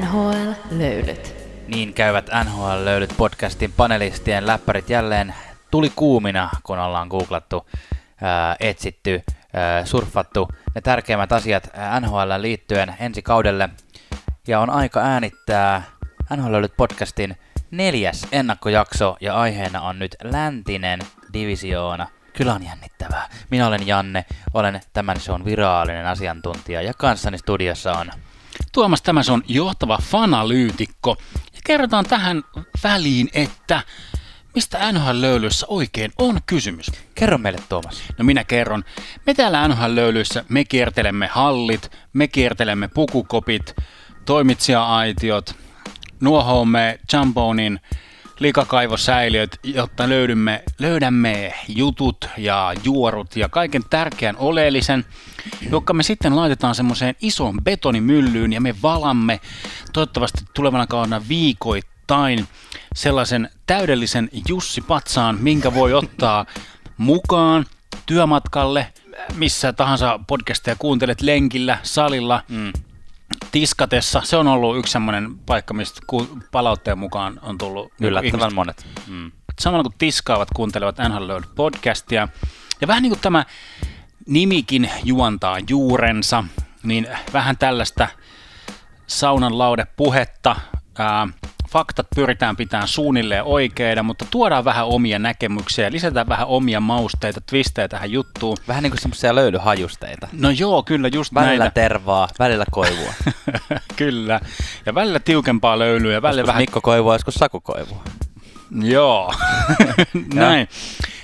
NHL-löylyt. Niin käyvät NHL-löylyt podcastin panelistien läppärit jälleen tuli kuumina, kun ollaan googlattu, ää, etsitty, ää, surffattu ne tärkeimmät asiat NHL liittyen ensi kaudelle. Ja on aika äänittää NHL-löylyt podcastin neljäs ennakkojakso ja aiheena on nyt läntinen divisioona. Kyllä on jännittävää. Minä olen Janne, olen tämän shown virallinen asiantuntija ja kanssani studiossa on Tuomas tämä on johtava fanalyytikko. Ja kerrotaan tähän väliin, että mistä NHL-löylyissä oikein on kysymys. Kerro meille Tuomas. No minä kerron. Me täällä NHL-löylyissä me kiertelemme hallit, me kiertelemme pukukopit, toimitsija-aitiot, nuohoomme Jambonin likakaivosäiliöt, jotta löydymme, löydämme jutut ja juorut ja kaiken tärkeän oleellisen, joka me sitten laitetaan semmoiseen isoon betonimyllyyn ja me valamme toivottavasti tulevana kaudena viikoittain sellaisen täydellisen Jussi Patsaan, minkä voi ottaa mukaan työmatkalle, missä tahansa podcasteja kuuntelet lenkillä, salilla, mm tiskatessa, se on ollut yksi semmoinen paikka, mistä palautteen mukaan on tullut niinku yllättävän ihmiset, monet. Mm. Samalla kun tiskaavat, kuuntelevat NHL podcastia. Ja vähän niin kuin tämä nimikin juontaa juurensa, niin vähän tällaista saunan laudepuhetta, ää, faktat pyritään pitämään suunnilleen oikeina, mutta tuodaan vähän omia näkemyksiä, lisätään vähän omia mausteita, twistejä tähän juttuun. Vähän niin kuin semmoisia löylyhajusteita. No joo, kyllä just välillä näitä. tervaa, välillä koivua. kyllä, ja välillä tiukempaa löylyä. Välillä joskus vähän... Mikko koivua, joskus Saku koivua. Joo, näin.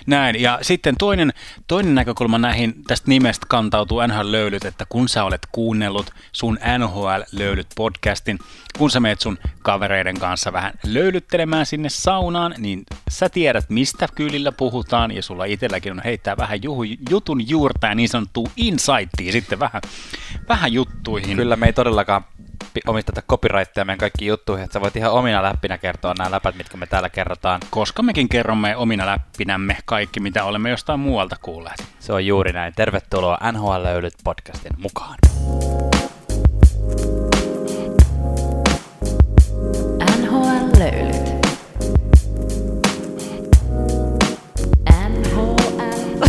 Näin, ja sitten toinen, toinen näkökulma näihin tästä nimestä kantautuu NHL-löylyt, että kun sä olet kuunnellut sun NHL-löylyt podcastin, kun sä meet sun kavereiden kanssa vähän löylyttelemään sinne saunaan, niin sä tiedät, mistä kylillä puhutaan, ja sulla itselläkin on heittää vähän juhu, jutun juurta ja niin sanottua insightia sitten vähän, vähän juttuihin. Kyllä me ei todellakaan omisteta copyrightia meidän kaikki juttuihin, että sä voit ihan omina läppinä kertoa nämä läpät, mitkä me täällä kerrotaan. Koska mekin kerromme omina läppinämme kaikki, mitä olemme jostain muualta kuulleet. Se on juuri näin. Tervetuloa NHL Löylyt podcastin mukaan. NHL Löylyt. NHL.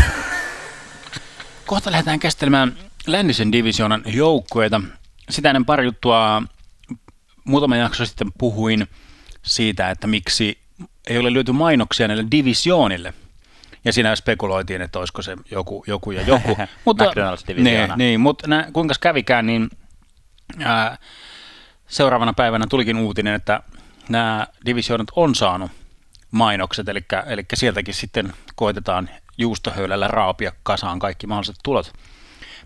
Kohta lähdetään käsittelemään lännisen divisioonan joukkueita sitä ennen pari juttua muutama jakso sitten puhuin siitä, että miksi ei ole löyty mainoksia näille divisioonille. Ja siinä spekuloitiin, että olisiko se joku, joku ja joku. mutta, niin, niin, mutta nä, kuinka kävikään, niin ää, seuraavana päivänä tulikin uutinen, että nämä divisioonat on saanut mainokset, eli, eli sieltäkin sitten koitetaan juustohöylällä raapia kasaan kaikki mahdolliset tulot.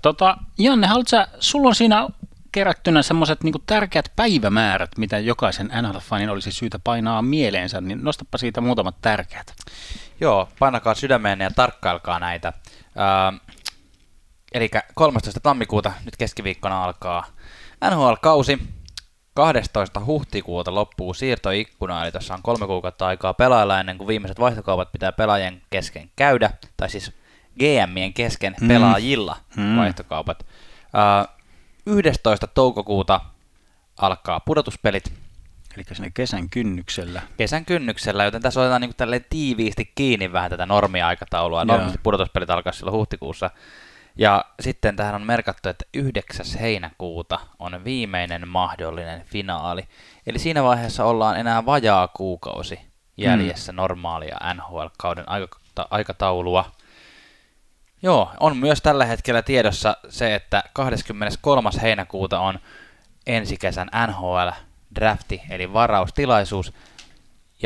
Tota, Janne, haluatko sulla on siinä kerättynä semmoiset niin tärkeät päivämäärät, mitä jokaisen NHL-fanin olisi syytä painaa mieleensä, niin nostapa siitä muutamat tärkeät. Joo, painakaa sydämeen ja tarkkailkaa näitä. Öö, eli 13. tammikuuta nyt keskiviikkona alkaa NHL-kausi. 12. huhtikuuta loppuu siirtoikkuna, eli tässä on kolme kuukautta aikaa pelailla ennen kuin viimeiset vaihtokaupat pitää pelaajien kesken käydä, tai siis GMien kesken mm. pelaajilla mm. vaihtokaupat. Öö, 11. toukokuuta alkaa pudotuspelit. Eli sinne kesän kynnyksellä. Kesän kynnyksellä, joten tässä otetaan niin kuin tiiviisti kiinni vähän tätä normia-aikataulua. Normaalisti pudotuspelit alkaa silloin huhtikuussa. Ja sitten tähän on merkattu, että 9. heinäkuuta on viimeinen mahdollinen finaali. Eli siinä vaiheessa ollaan enää vajaa kuukausi jäljessä mm. normaalia NHL-kauden aikataulua. Joo, on myös tällä hetkellä tiedossa se, että 23. heinäkuuta on ensi kesän NHL-drafti, eli varaustilaisuus,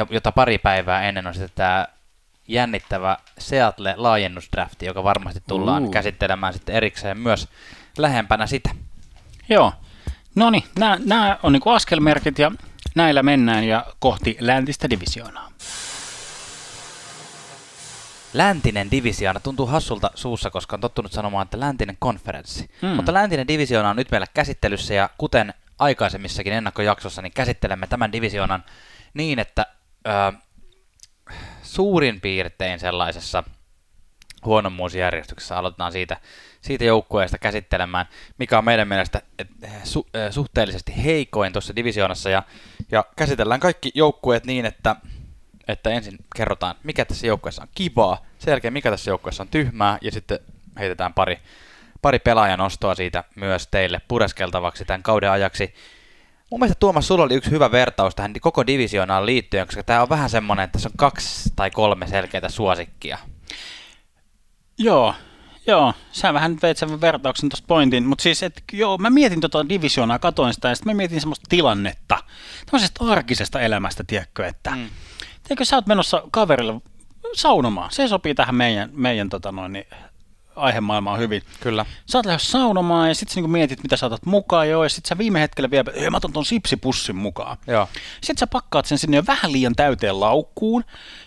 jota pari päivää ennen on sitten tämä jännittävä Seattle-laajennusdrafti, joka varmasti tullaan uh. käsittelemään sitten erikseen myös lähempänä sitä. Joo, no niin, nämä on niinku askelmerkit ja näillä mennään ja kohti läntistä divisioonaa. Läntinen divisioona tuntuu hassulta suussa, koska on tottunut sanomaan, että läntinen konferenssi. Hmm. Mutta läntinen divisioona on nyt meillä käsittelyssä ja kuten aikaisemmissakin ennakkojaksossa, niin käsittelemme tämän divisioonan niin, että ö, suurin piirtein sellaisessa huonommuusjärjestyksessä. Aloitetaan siitä, siitä joukkueesta käsittelemään, mikä on meidän mielestä et, su, äh, suhteellisesti heikoin tuossa divisioonassa. Ja, ja käsitellään kaikki joukkueet niin, että, että ensin kerrotaan, mikä tässä joukkueessa on kivaa, sen jälkeen mikä tässä joukkueessa on tyhmää, ja sitten heitetään pari, pari pelaajanostoa siitä myös teille pureskeltavaksi tämän kauden ajaksi. Mun mielestä Tuomas, sulla oli yksi hyvä vertaus tähän koko divisioonaan liittyen, koska tämä on vähän semmoinen, että tässä on kaksi tai kolme selkeää suosikkia. Joo, joo. Sä vähän veit sen vertauksen tuosta pointin, mutta siis, että joo, mä mietin tota divisioonaa, katoin sitä, ja sitten mä mietin semmoista tilannetta, tämmöisestä arkisesta elämästä, tiedätkö, että mm. Tiedätkö, sä oot menossa kaverille saunomaan, se sopii tähän meidän, meidän tota noin, niin, aihemaailmaan hyvin. Kyllä. Sä oot lähes saunomaan ja sitten sä niinku mietit, mitä sä otat mukaan jo, ja sitten sä viime hetkellä vielä, hei mä otan ton sipsipussin mukaan. Joo. Sitten sä pakkaat sen sinne jo vähän liian täyteen laukkuun,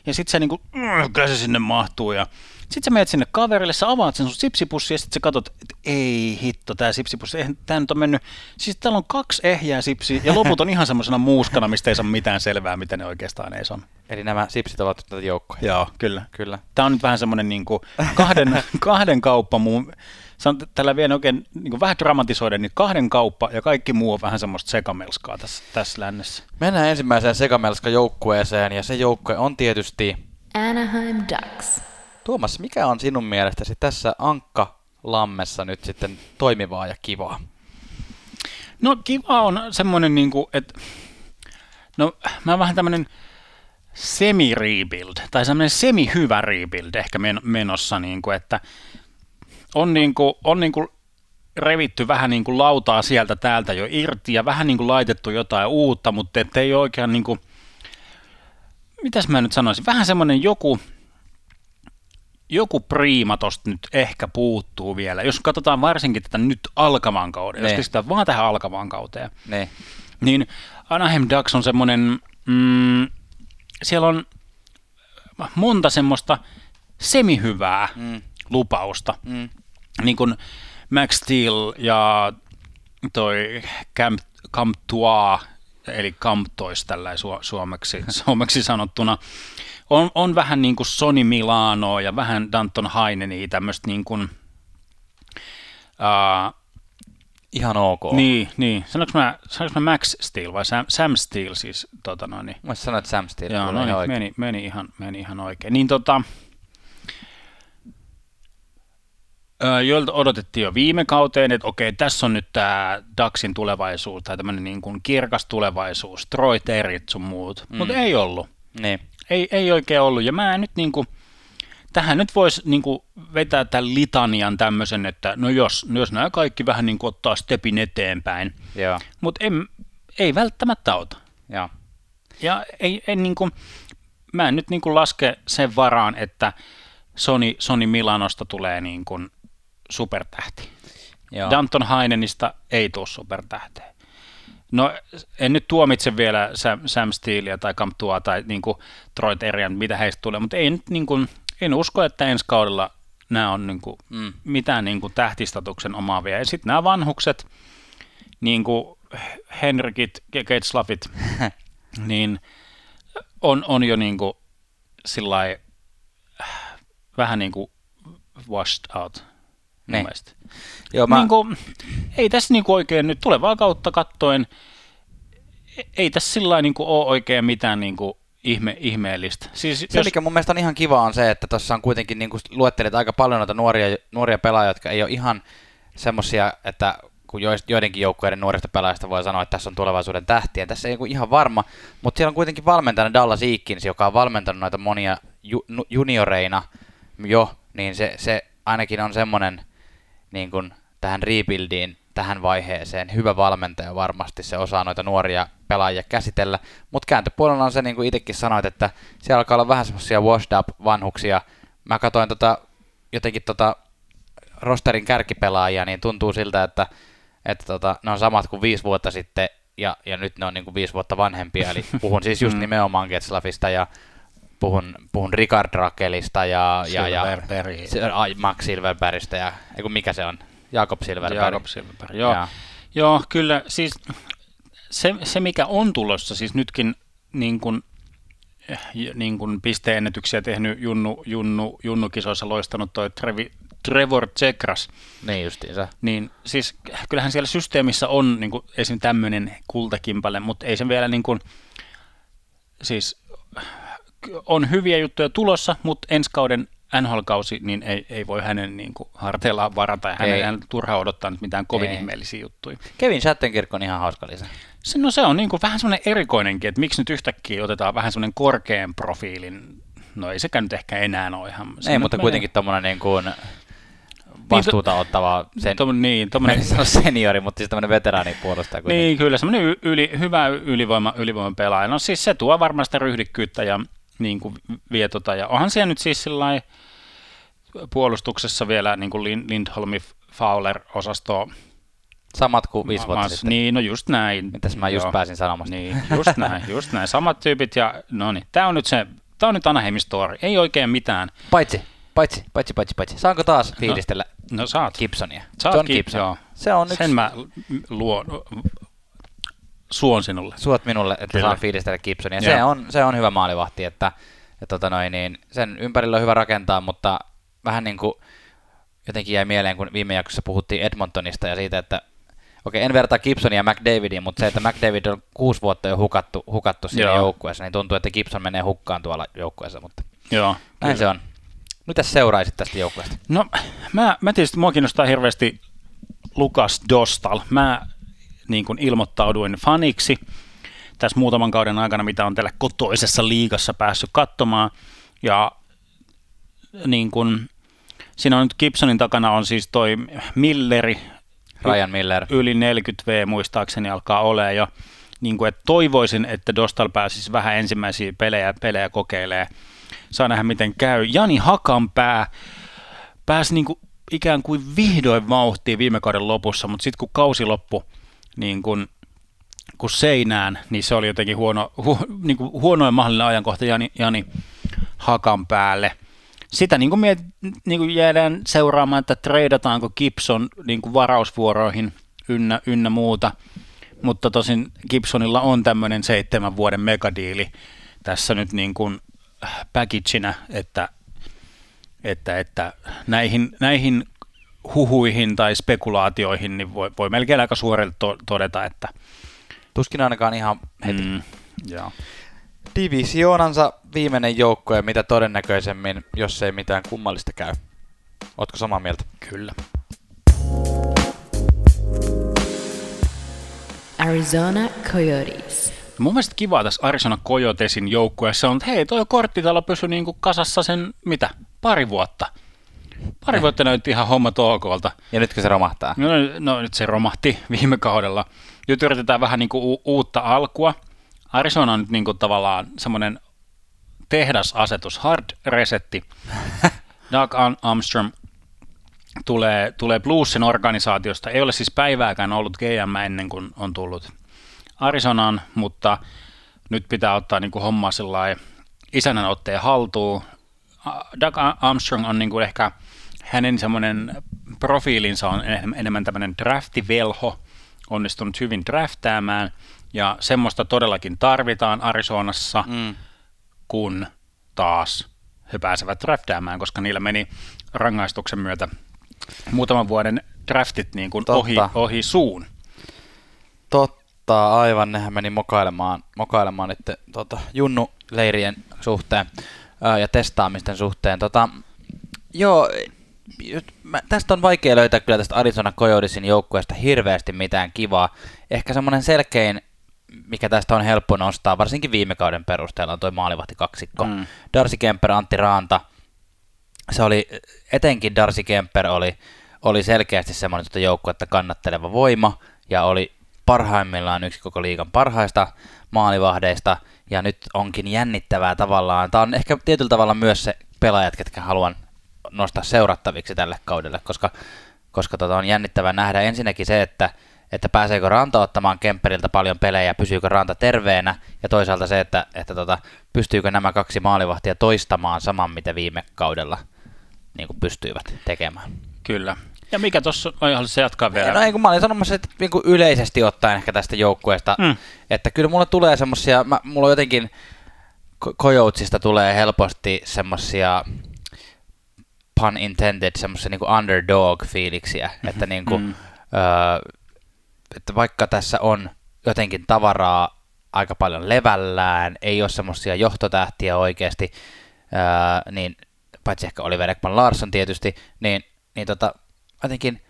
ja sitten sä niinku, mm, kyllä se sinne mahtuu, ja sitten sä menet sinne kaverille, sä avaat sen sun sipsipussi ja sitten sä katsot, että ei hitto, tämä sipsipussi, eihän tämä nyt on mennyt. Siis täällä on kaksi ehjää sipsiä ja loput on ihan semmoisena muuskana, mistä ei saa mitään selvää, mitä ne oikeastaan ei saa. Eli nämä sipsit ovat tätä joukkoja. Joo, kyllä. Kyllä. Tämä on nyt vähän semmoinen niin kuin kahden, kahden kauppa muu. Sanon, tällä vielä oikein niin kuin vähän dramatisoiden, niin kahden kauppa ja kaikki muu on vähän semmoista sekamelskaa tässä, tässä lännessä. Mennään ensimmäiseen sekamelska joukkueeseen ja se joukkue on tietysti Anaheim Ducks. Tuomas, mikä on sinun mielestäsi tässä Ankka Lammessa nyt sitten toimivaa ja kivaa? No kiva on semmoinen, niin kuin, että no mä oon vähän tämmöinen semi-rebuild, tai semmoinen semi-hyvä rebuild ehkä menossa, niin kuin, että on, niin kuin, on niin kuin revitty vähän niin kuin lautaa sieltä täältä jo irti ja vähän niin kuin laitettu jotain uutta, mutta ei oikein niin kuin, mitäs mä nyt sanoisin, vähän semmoinen joku, joku priima tosta nyt ehkä puuttuu vielä. Jos katsotaan varsinkin tätä nyt alkavaan kauden, ne. jos keskitytään vaan tähän alkavaan kauteen, ne. niin Anaheim Ducks on semmoinen, mm, siellä on monta semmoista semihyvää mm. lupausta. Mm. Niin kuin Max Steel ja toi Camp, Camp Tua, eli Camptois tällä su- suomeksi, suomeksi sanottuna, on, on vähän niin kuin Sony Milano ja vähän Danton Haineni, tämmöistä niin kuin, uh, Ihan ok. Niin, niin. Sanoinko mä, sanoinko mä Max Steel vai Sam, Sam Steel siis? Tota noin, niin. Mä että Sam Steel. Joo, no niin, meni, meni, ihan, meni ihan oikein. Niin tota, joilta odotettiin jo viime kauteen, että okei, tässä on nyt tämä DAXin tulevaisuus, tai tämmöinen niin kuin kirkas tulevaisuus, Troy Territ sun muut, mm. mutta ei ollut. Niin. Ei, ei oikein ollut, ja mä en nyt niin kuin, tähän nyt voisi niin kuin vetää tämän litanian tämmöisen, että no jos, jos nämä kaikki vähän niin kuin ottaa stepin eteenpäin, mutta ei, ei välttämättä auta. Joo. Ja ei, ei niin kuin, mä en nyt niin kuin laske sen varaan, että Sony, Sony Milanosta tulee niin kuin supertähti. Joo. Danton Hainenista ei tule supertähteä. No en nyt tuomitse vielä Sam, Sam Steelia tai Kamptua tai niin kuin Troy Terrian, mitä heistä tulee, mutta ei nyt niin kuin, en usko, että ensi kaudella nämä on niin kuin mm. mitään niin kuin tähtistatuksen omaavia. Ja sitten nämä vanhukset, niin kuin Henrikit, Getzlaffit, niin on, on jo niin kuin sillai, vähän niin kuin washed out ne. Joo, mä... niin kuin, ei tässä niin kuin oikein nyt tulevaa kautta kattoen, ei tässä sillä niin kuin ole oikein mitään niin kuin ihme, ihmeellistä. Siis, se, jos... mikä mun mielestä on ihan kiva, on se, että tuossa on kuitenkin, niin kuin luettelit aika paljon noita nuoria, nuoria pelaajia, jotka ei ole ihan semmoisia, että kun joidenkin joukkueiden nuorista pelaajista voi sanoa, että tässä on tulevaisuuden tähtiä. Tässä ei ole ihan varma, mutta siellä on kuitenkin valmentajana Dallas Eakins, joka on valmentanut noita monia ju, junioreina jo, niin se, se ainakin on semmoinen niin kuin tähän rebuildiin, tähän vaiheeseen. Hyvä valmentaja varmasti, se osaa noita nuoria pelaajia käsitellä, mutta kääntöpuolella on se, niin kuin itsekin sanoit, että siellä alkaa olla vähän semmoisia washed up vanhuksia. Mä katsoin tota, jotenkin tota rosterin kärkipelaajia, niin tuntuu siltä, että, että tota, ne on samat kuin viisi vuotta sitten, ja, ja nyt ne on niin kuin viisi vuotta vanhempia, eli puhun siis just mm. nimenomaan Getslafista ja puhun, puhun Richard Rakelista ja, ja, ja Max Silverbergistä ja eiku, mikä se on? Jakob Silverberg. Jakob Silverberg, joo. Ja. Joo, kyllä, siis se, se mikä on tulossa siis nytkin niin kuin niin kuin pisteennätyksiä tehnyt junnu, junnu, junnukisoissa loistanut toi Trevi, Trevor Tsekras. Niin justiinsa. Niin siis kyllähän siellä systeemissä on niin kuin, esim. tämmöinen kultakimpale, mutta ei se vielä niin kuin, siis on hyviä juttuja tulossa, mutta ensi kauden NHL-kausi, niin ei, ei voi hänen niin kuin, harteillaan varata ja hänen, hän turha odottaa nyt mitään kovin ei. ihmeellisiä juttuja. Kevin Shattenkirk on ihan hauska lisä. Se, no se on niin kuin, vähän semmoinen erikoinenkin, että miksi nyt yhtäkkiä otetaan vähän semmoinen korkean profiilin, no ei sekään nyt ehkä enää ole ihan. Ei, mutta menee. kuitenkin tuommoinen niin kuin vastuuta niin, ottava sen, tom, niin, tommonen, seniori, mutta siis tämmöinen veteraanipuolustaja. Kuitenkin. Niin, kyllä semmoinen yli, hyvä ylivoima, ylivoima pelaaja. No siis se tuo varmasti sitä ryhdikkyyttä ja niin kuin vie tota, ja onhan siellä nyt siis sillai, puolustuksessa vielä niin kuin Lindholmi Fowler-osasto Samat kuin viisi vuotta sitten. Niin, no just näin. Mitäs mä just Joo. pääsin sanomasta. Niin, just näin, just näin. Samat tyypit ja no niin, tää on nyt se, tää on nyt Anaheimin story. Ei oikein mitään. Paitsi, paitsi, paitsi, paitsi, paitsi. Saanko taas no, fiilistellä no, no saat. Gibsonia? Saat John Gibson. Joo. Se on yksi... Sen mä luon, suon sinulle. Suot minulle, että Kyllä. saan fiilistellä Gibsonia. Se on, se on hyvä maalivahti, että, että tota noin, niin sen ympärillä on hyvä rakentaa, mutta vähän niin kuin jotenkin jäi mieleen, kun viime jaksossa puhuttiin Edmontonista ja siitä, että okei, en vertaa Gibsonia ja McDavidiin, mutta se, että McDavid on kuusi vuotta jo hukattu, hukattu siinä Joo. joukkueessa, niin tuntuu, että Gibson menee hukkaan tuolla joukkueessa, mutta Joo, näin kyllä. se on. Mitä seuraisit tästä joukkueesta? No, mä, mä tietysti mua kiinnostaa hirveästi Lukas Dostal. Mä niin kuin ilmoittauduin faniksi tässä muutaman kauden aikana, mitä on tällä kotoisessa liigassa päässyt katsomaan. Ja niin kuin, siinä on nyt Gibsonin takana on siis toi Milleri, Ryan Miller. Yli 40 V muistaakseni alkaa olemaan jo. Niin kuin, että toivoisin, että Dostal pääsisi vähän ensimmäisiä pelejä, pelejä kokeilee. Saa nähdä, miten käy. Jani Hakanpää pääsi niin kuin ikään kuin vihdoin vauhtiin viime kauden lopussa, mutta sitten kun kausi loppui niin kuin, kun seinään, niin se oli jotenkin huono, hu, niin kuin huonoin mahdollinen ajankohta Jani, Jani Hakan päälle – sitä niin kuin miet, niin kuin jäädään seuraamaan, että treidataanko Gibson niin kuin varausvuoroihin ynnä, ynnä muuta, mutta tosin Gibsonilla on tämmöinen seitsemän vuoden megadiili tässä nyt niin kuin packageina, että, että, että näihin, näihin huhuihin tai spekulaatioihin niin voi, voi melkein aika suorille to, todeta, että Tuskin ainakaan ihan heti. Mm, joo divisioonansa viimeinen joukkue, mitä todennäköisemmin, jos ei mitään kummallista käy. Ootko samaa mieltä? Kyllä. Arizona Coyotes. Mun mielestä kiva tässä Arizona Coyotesin joukkueessa on, että hei, toi korttitalo pysyi niinku kasassa sen, mitä, pari vuotta. Pari vuotta näytti ihan homma toukolta. Ja nytkö se romahtaa? No, no nyt se romahti viime kaudella. Nyt yritetään vähän niinku u- uutta alkua. Arizona on nyt niin kuin tavallaan semmoinen tehdasasetus, hard resetti. Doug Armstrong tulee, tulee Bluesin organisaatiosta. Ei ole siis päivääkään ollut GM ennen kuin on tullut Arizonaan, mutta nyt pitää ottaa niin kuin homma isännän otteen haltuun. Doug Armstrong on niin kuin ehkä hänen semmoinen profiilinsa on enemmän tämmöinen draftivelho, onnistunut hyvin draftaamaan – ja semmoista todellakin tarvitaan Arizonassa, mm. kun taas he pääsevät draftaamaan, koska niillä meni rangaistuksen myötä muutaman vuoden draftit niin kuin ohi, ohi suun. Totta, aivan. Nehän meni mokailemaan, mokailemaan nyt tota, Junnu-leirien suhteen ää, ja testaamisten suhteen. Tota, joo, mä, tästä on vaikea löytää kyllä tästä Arizona Coyotesin joukkueesta hirveästi mitään kivaa. Ehkä semmoinen selkein mikä tästä on helppo nostaa, varsinkin viime kauden perusteella, on tuo maalivahti kaksikko. Mm. Darcy Kemper, Antti Raanta. Se oli, etenkin Darcy Kemper oli, oli selkeästi semmoinen tuota joukkuetta kannatteleva voima, ja oli parhaimmillaan yksi koko liigan parhaista maalivahdeista, ja nyt onkin jännittävää tavallaan. Tämä on ehkä tietyllä tavalla myös se pelaajat, ketkä haluan nostaa seurattaviksi tälle kaudelle, koska, koska tota on jännittävää nähdä ensinnäkin se, että että pääseekö Ranta ottamaan Kemperiltä paljon pelejä, pysyykö Ranta terveenä, ja toisaalta se, että, että tota, pystyykö nämä kaksi maalivahtia toistamaan saman, mitä viime kaudella niin kuin pystyivät tekemään. Kyllä. Ja mikä tuossa, on se jatkaa vielä? No ei kun mä olin sanomassa, että niin kuin yleisesti ottaen ehkä tästä joukkueesta, mm. että kyllä mulle tulee semmoisia, mulla on jotenkin Kojoutsista tulee helposti semmosia pun intended, semmoisia niin underdog-fiiliksiä, mm-hmm. että, niin kuin, mm. ö, että vaikka tässä on jotenkin tavaraa aika paljon levällään, ei ole semmoisia johtotähtiä oikeasti, ö, niin paitsi ehkä Oliver Ekman Larsson tietysti, niin, niin tota, jotenkin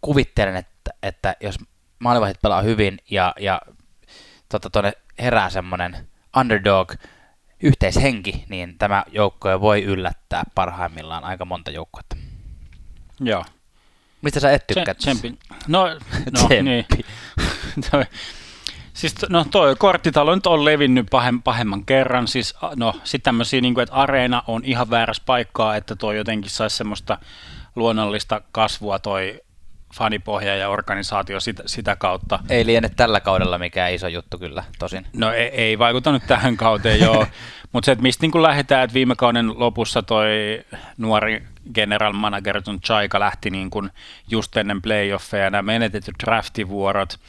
kuvittelen, että, että jos maalivahdit pelaa hyvin ja, ja tota, tuonne herää semmoinen underdog yhteishenki, niin tämä joukkue voi yllättää parhaimmillaan aika monta joukkuetta. Joo. Mistä sä et tykkää? Tsempi. No, no niin. Siis no toi korttitalo nyt on levinnyt pahem, pahemman kerran, siis no sitten tämmöisiä, niin kuin, että areena on ihan väärässä paikkaa, että toi jotenkin saisi semmoista luonnollista kasvua toi fanipohja ja organisaatio sitä, sitä kautta. Ei liene tällä kaudella mikään iso juttu kyllä, tosin. No ei, ei vaikuta nyt tähän kauteen, joo. Mutta se, että mistä niin lähdetään, että viime kauden lopussa toi nuori general manager John Chaika lähti niin kuin just ennen playoffeja, nämä menetetyt draftivuorot,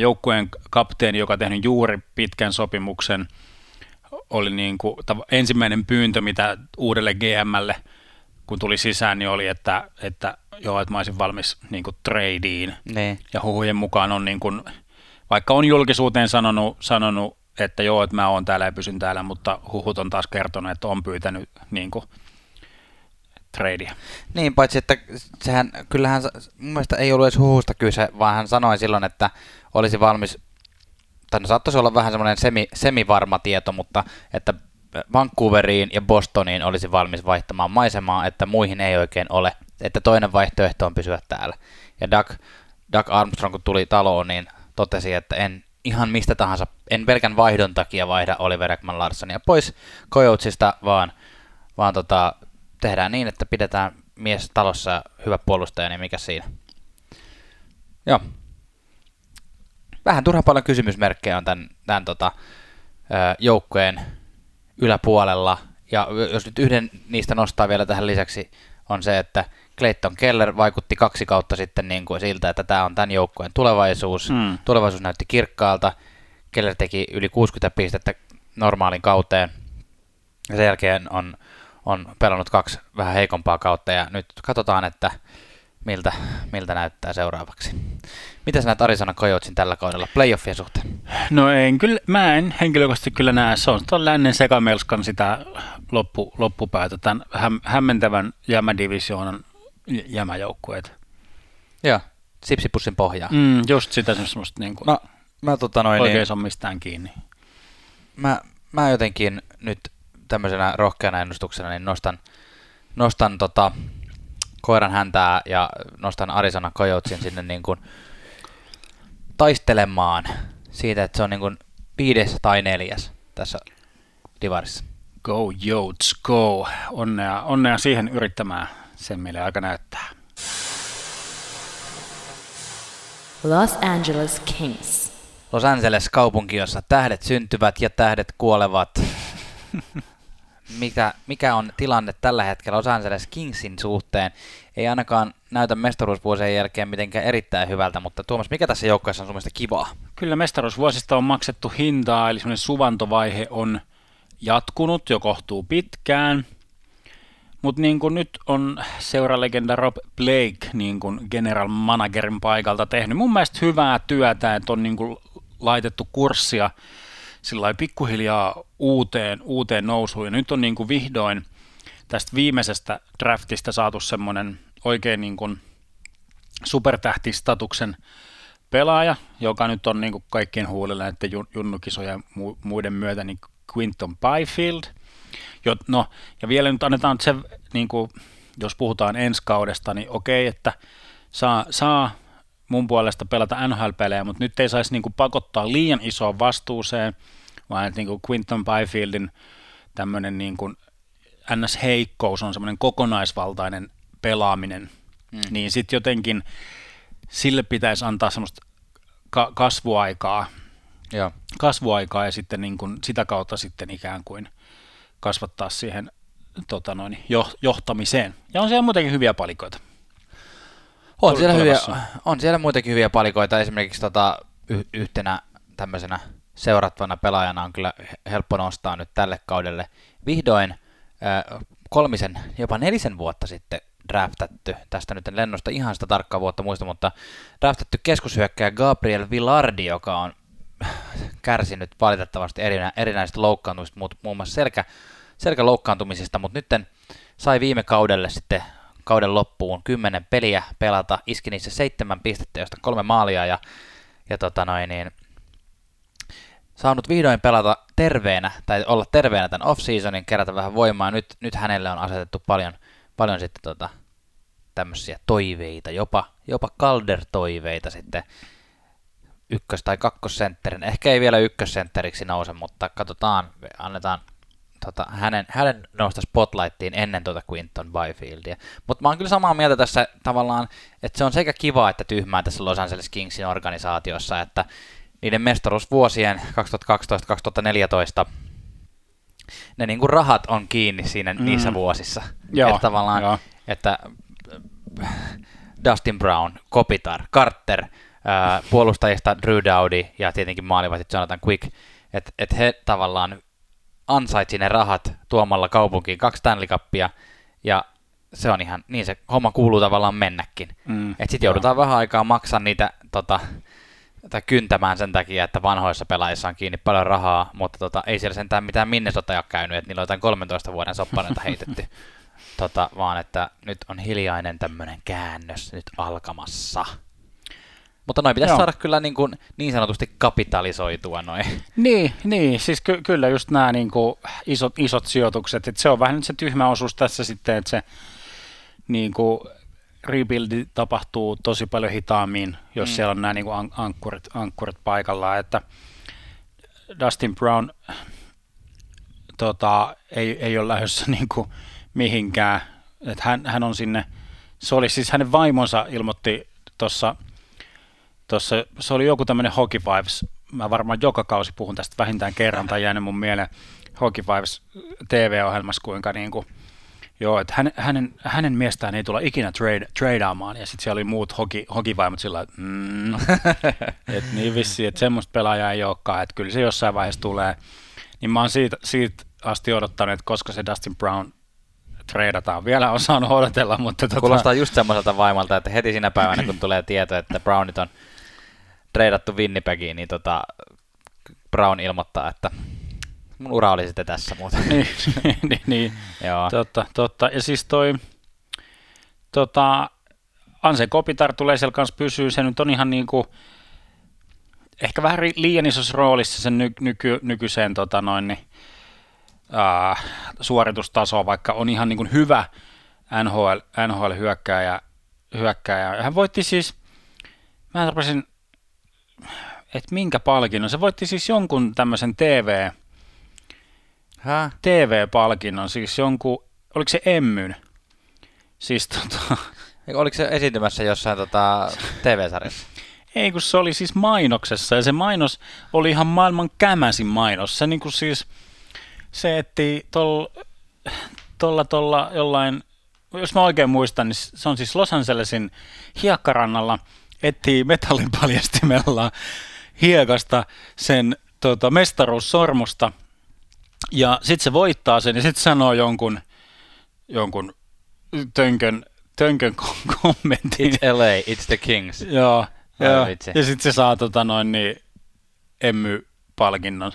joukkueen kapteeni, joka tehnyt juuri pitkän sopimuksen, oli niin kuin, ensimmäinen pyyntö, mitä uudelle GMlle – kun tuli sisään, niin oli, että, että joo, että mä olisin valmis niin kuin tradeen. Niin. Ja huhujen mukaan on niin kuin, vaikka on julkisuuteen sanonut, sanonut, että joo, että mä oon täällä ja pysyn täällä, mutta huhut on taas kertonut, että on pyytänyt niin kuin, tradea. Niin, paitsi että sehän, kyllähän mun mielestä ei ollut edes huhusta kyse, vaan hän sanoi silloin, että olisi valmis, tai no saattaisi olla vähän semmoinen semi, semivarma tieto, mutta että Vancouveriin ja Bostoniin olisi valmis vaihtamaan maisemaa, että muihin ei oikein ole, että toinen vaihtoehto on pysyä täällä. Ja Doug, Doug Armstrong, kun tuli taloon, niin totesi, että en ihan mistä tahansa, en pelkän vaihdon takia vaihda Oliver Ekman Larssonia pois Coyotesista, vaan, vaan tota, tehdään niin, että pidetään mies talossa hyvä puolustaja, niin mikä siinä. Joo. Vähän turha paljon kysymysmerkkejä on tämän, tämän tota, joukkueen yläpuolella. Ja jos nyt yhden niistä nostaa vielä tähän lisäksi, on se, että Clayton Keller vaikutti kaksi kautta sitten niin kuin siltä, että tämä on tämän joukkueen tulevaisuus. Mm. Tulevaisuus näytti kirkkaalta. Keller teki yli 60 pistettä normaalin kauteen. Ja sen jälkeen on, on pelannut kaksi vähän heikompaa kautta ja nyt katsotaan, että miltä, miltä näyttää seuraavaksi. Mitä sä näet Arizona Coyotsin tällä kaudella playoffien suhteen? No en kyllä, mä en henkilökohtaisesti kyllä näe. Se on tuon lännen sekamelskan sitä loppu, loppupäätä, tämän häm, hämmentävän jämädivisioonan jämäjoukkueet. Joo, sipsipussin pohjaa. Mm, just sitä semmoista niin kuin, no, mä, tota noin, oikein niin, on mistään kiinni. Mä, mä jotenkin nyt tämmöisenä rohkeana ennustuksena niin nostan, nostan tota, koiran häntää ja nostan Arizona Coyotsin sinne niin kuin taistelemaan siitä, että se on niin kuin viides tai neljäs tässä divarissa. Go Yotes, go! Onnea, onnea siihen yrittämään. Sen meille aika näyttää. Los Angeles Kings. Los Angeles kaupunki, jossa tähdet syntyvät ja tähdet kuolevat. mikä, mikä on tilanne tällä hetkellä Los Angeles Kingsin suhteen. Ei ainakaan näytä mestaruusvuosien jälkeen mitenkään erittäin hyvältä, mutta Tuomas, mikä tässä joukkueessa on sun mielestä kivaa? Kyllä mestaruusvuosista on maksettu hintaa, eli semmoinen suvantovaihe on jatkunut jo kohtuu pitkään. Mutta niin kuin nyt on seuralegenda Rob Blake niin kuin general managerin paikalta tehnyt mun mielestä hyvää työtä, että on niin kuin laitettu kurssia sillä pikkuhiljaa uuteen, uuteen nousuun. Ja nyt on niin kuin vihdoin tästä viimeisestä draftista saatu semmoinen oikein niin kuin supertähtistatuksen pelaaja, joka nyt on niin kuin kaikkien huulilla että junnukisojen muiden myötä niin Quinton Byfield. No, ja vielä nyt annetaan se, niin kuin, jos puhutaan ensi kaudesta, niin okei, että saa, saa mun puolesta pelata NHL-pelejä, mutta nyt ei saisi niin kuin pakottaa liian isoon vastuuseen, vaan että niin kuin Quinton Byfieldin tämmöinen niin kuin NS-heikkous on semmoinen kokonaisvaltainen pelaaminen, mm. niin sitten jotenkin sille pitäisi antaa semmoista ka- kasvuaikaa, Joo. kasvuaikaa ja sitten niin kuin sitä kautta sitten ikään kuin kasvattaa siihen tota noin, jo, johtamiseen. Ja on siellä muutenkin hyviä palikoita. On siellä, hyviä, on siellä muutenkin hyviä palikoita, esimerkiksi tota, y- yhtenä tämmöisenä seurattavana pelaajana on kyllä helppo nostaa nyt tälle kaudelle. Vihdoin kolmisen, jopa nelisen vuotta sitten draftattu, tästä nyt en lennosta ihan sitä tarkkaa vuotta muista, mutta draftattu keskushyökkäjä Gabriel Villardi, joka on kärsinyt valitettavasti erinä, erinäisistä loukkaantumista, muun muassa selkä, selkäloukkaantumisista, mutta nyt sai viime kaudelle sitten kauden loppuun kymmenen peliä pelata, iski niissä seitsemän pistettä, josta kolme maalia ja, ja tota noin, niin, saanut vihdoin pelata terveenä, tai olla terveenä tämän off-seasonin, kerätä vähän voimaa. Nyt, nyt hänelle on asetettu paljon, paljon sitten tota, tämmöisiä toiveita, jopa, jopa Calder-toiveita sitten ykkös- tai kakkosentterin. Ehkä ei vielä ykkössentteriksi nouse, mutta katsotaan, annetaan tota, hänen, hänen nousta spotlightiin ennen tuota Quinton Byfieldia. Mutta mä oon kyllä samaa mieltä tässä tavallaan, että se on sekä kiva että tyhmää tässä Los Angeles Kingsin organisaatiossa, että niiden mestaruusvuosien 2012-2014 ne niin kuin rahat on kiinni siinä mm. niissä vuosissa. Joo, että tavallaan, joo. että äh, Dustin Brown, Kopitar, Carter, ää, äh, puolustajista Drew Dowdy ja tietenkin maalivahtit Jonathan Quick, että et he tavallaan ansaitsi ne rahat tuomalla kaupunkiin kaksi Stanley Cupia, ja se on ihan, niin se homma kuuluu tavallaan mennäkin. Mm, että sitten joudutaan vähän aikaa maksaa niitä tota, tai kyntämään sen takia, että vanhoissa pelaajissa on kiinni paljon rahaa, mutta tota, ei siellä sentään mitään Minnesota ole käynyt, että niillä on jotain 13 vuoden soppareita heitetty, tota, vaan että nyt on hiljainen tämmöinen käännös nyt alkamassa. Mutta noin pitäisi Joo. saada kyllä niin, kuin, niin sanotusti kapitalisoitua noin. Niin, niin siis ky- kyllä just nämä niin kuin isot, isot sijoitukset, että se on vähän nyt se tyhmä osuus tässä sitten, että se niin kuin, rebuildi tapahtuu tosi paljon hitaammin, jos mm. siellä on nämä niin kuin ankkurit, ankkurit paikallaan, että Dustin Brown tota, ei, ei ole lähdössä niin kuin mihinkään, että hän, hän on sinne, se oli siis hänen vaimonsa ilmoitti tuossa, tossa, se oli joku tämmöinen Hockey Vibes, mä varmaan joka kausi puhun tästä vähintään kerran tai jäänyt mun mieleen. Hockey Vibes TV-ohjelmassa, kuinka niin kuin, Joo, että hänen, hänen, hänen miestään ei tulla ikinä trade, tradeaamaan, ja sitten siellä oli muut hoki, hokivaimot sillä että mm, et niin vissi, että semmoista pelaajaa ei olekaan, että kyllä se jossain vaiheessa tulee. Niin mä oon siitä, siitä asti odottanut, että koska se Dustin Brown treidataan. Vielä on saanut odotella, mutta... Tota... Kuulostaa just semmoiselta vaimalta, että heti sinä päivänä, kun tulee tieto, että Brownit on treidattu Winnipegiin, niin tota, Brown ilmoittaa, että mun ura oli sitten tässä muuten. niin, niin, niin. Joo. Totta, totta. Ja siis toi, tota, Anse Kopitar tulee siellä kanssa pysyä, se nyt on ihan niin kuin, ehkä vähän liian isossa roolissa sen ny, nyky, nykyiseen tota noin, niin, äh, suoritustasoon, vaikka on ihan niin kuin hyvä NHL, NHL-hyökkääjä. Hyökkääjä. Hän voitti siis, mä arvasin, että minkä palkinnon. Se voitti siis jonkun tämmöisen TV, Hä? TV-palkinnon, siis jonkun, oliko se Emmyn? Siis tota... Oliko se esiintymässä jossain tota, TV-sarjassa? Ei, kun se oli siis mainoksessa ja se mainos oli ihan maailman kämäsin mainos. Se niinku siis, se etti tuolla tolla, tolla jollain, jos mä oikein muistan, niin se on siis Los Angelesin hiekkarannalla, etsii metallin paljastimella hiekasta sen tota, mestaruussormusta – ja sitten se voittaa sen ja sitten sanoo jonkun, jonkun tönkön, tönkön kommentin. It's LA, it's the Kings. joo, joo. ja sitten se saa tota noin niin Emmy-palkinnon.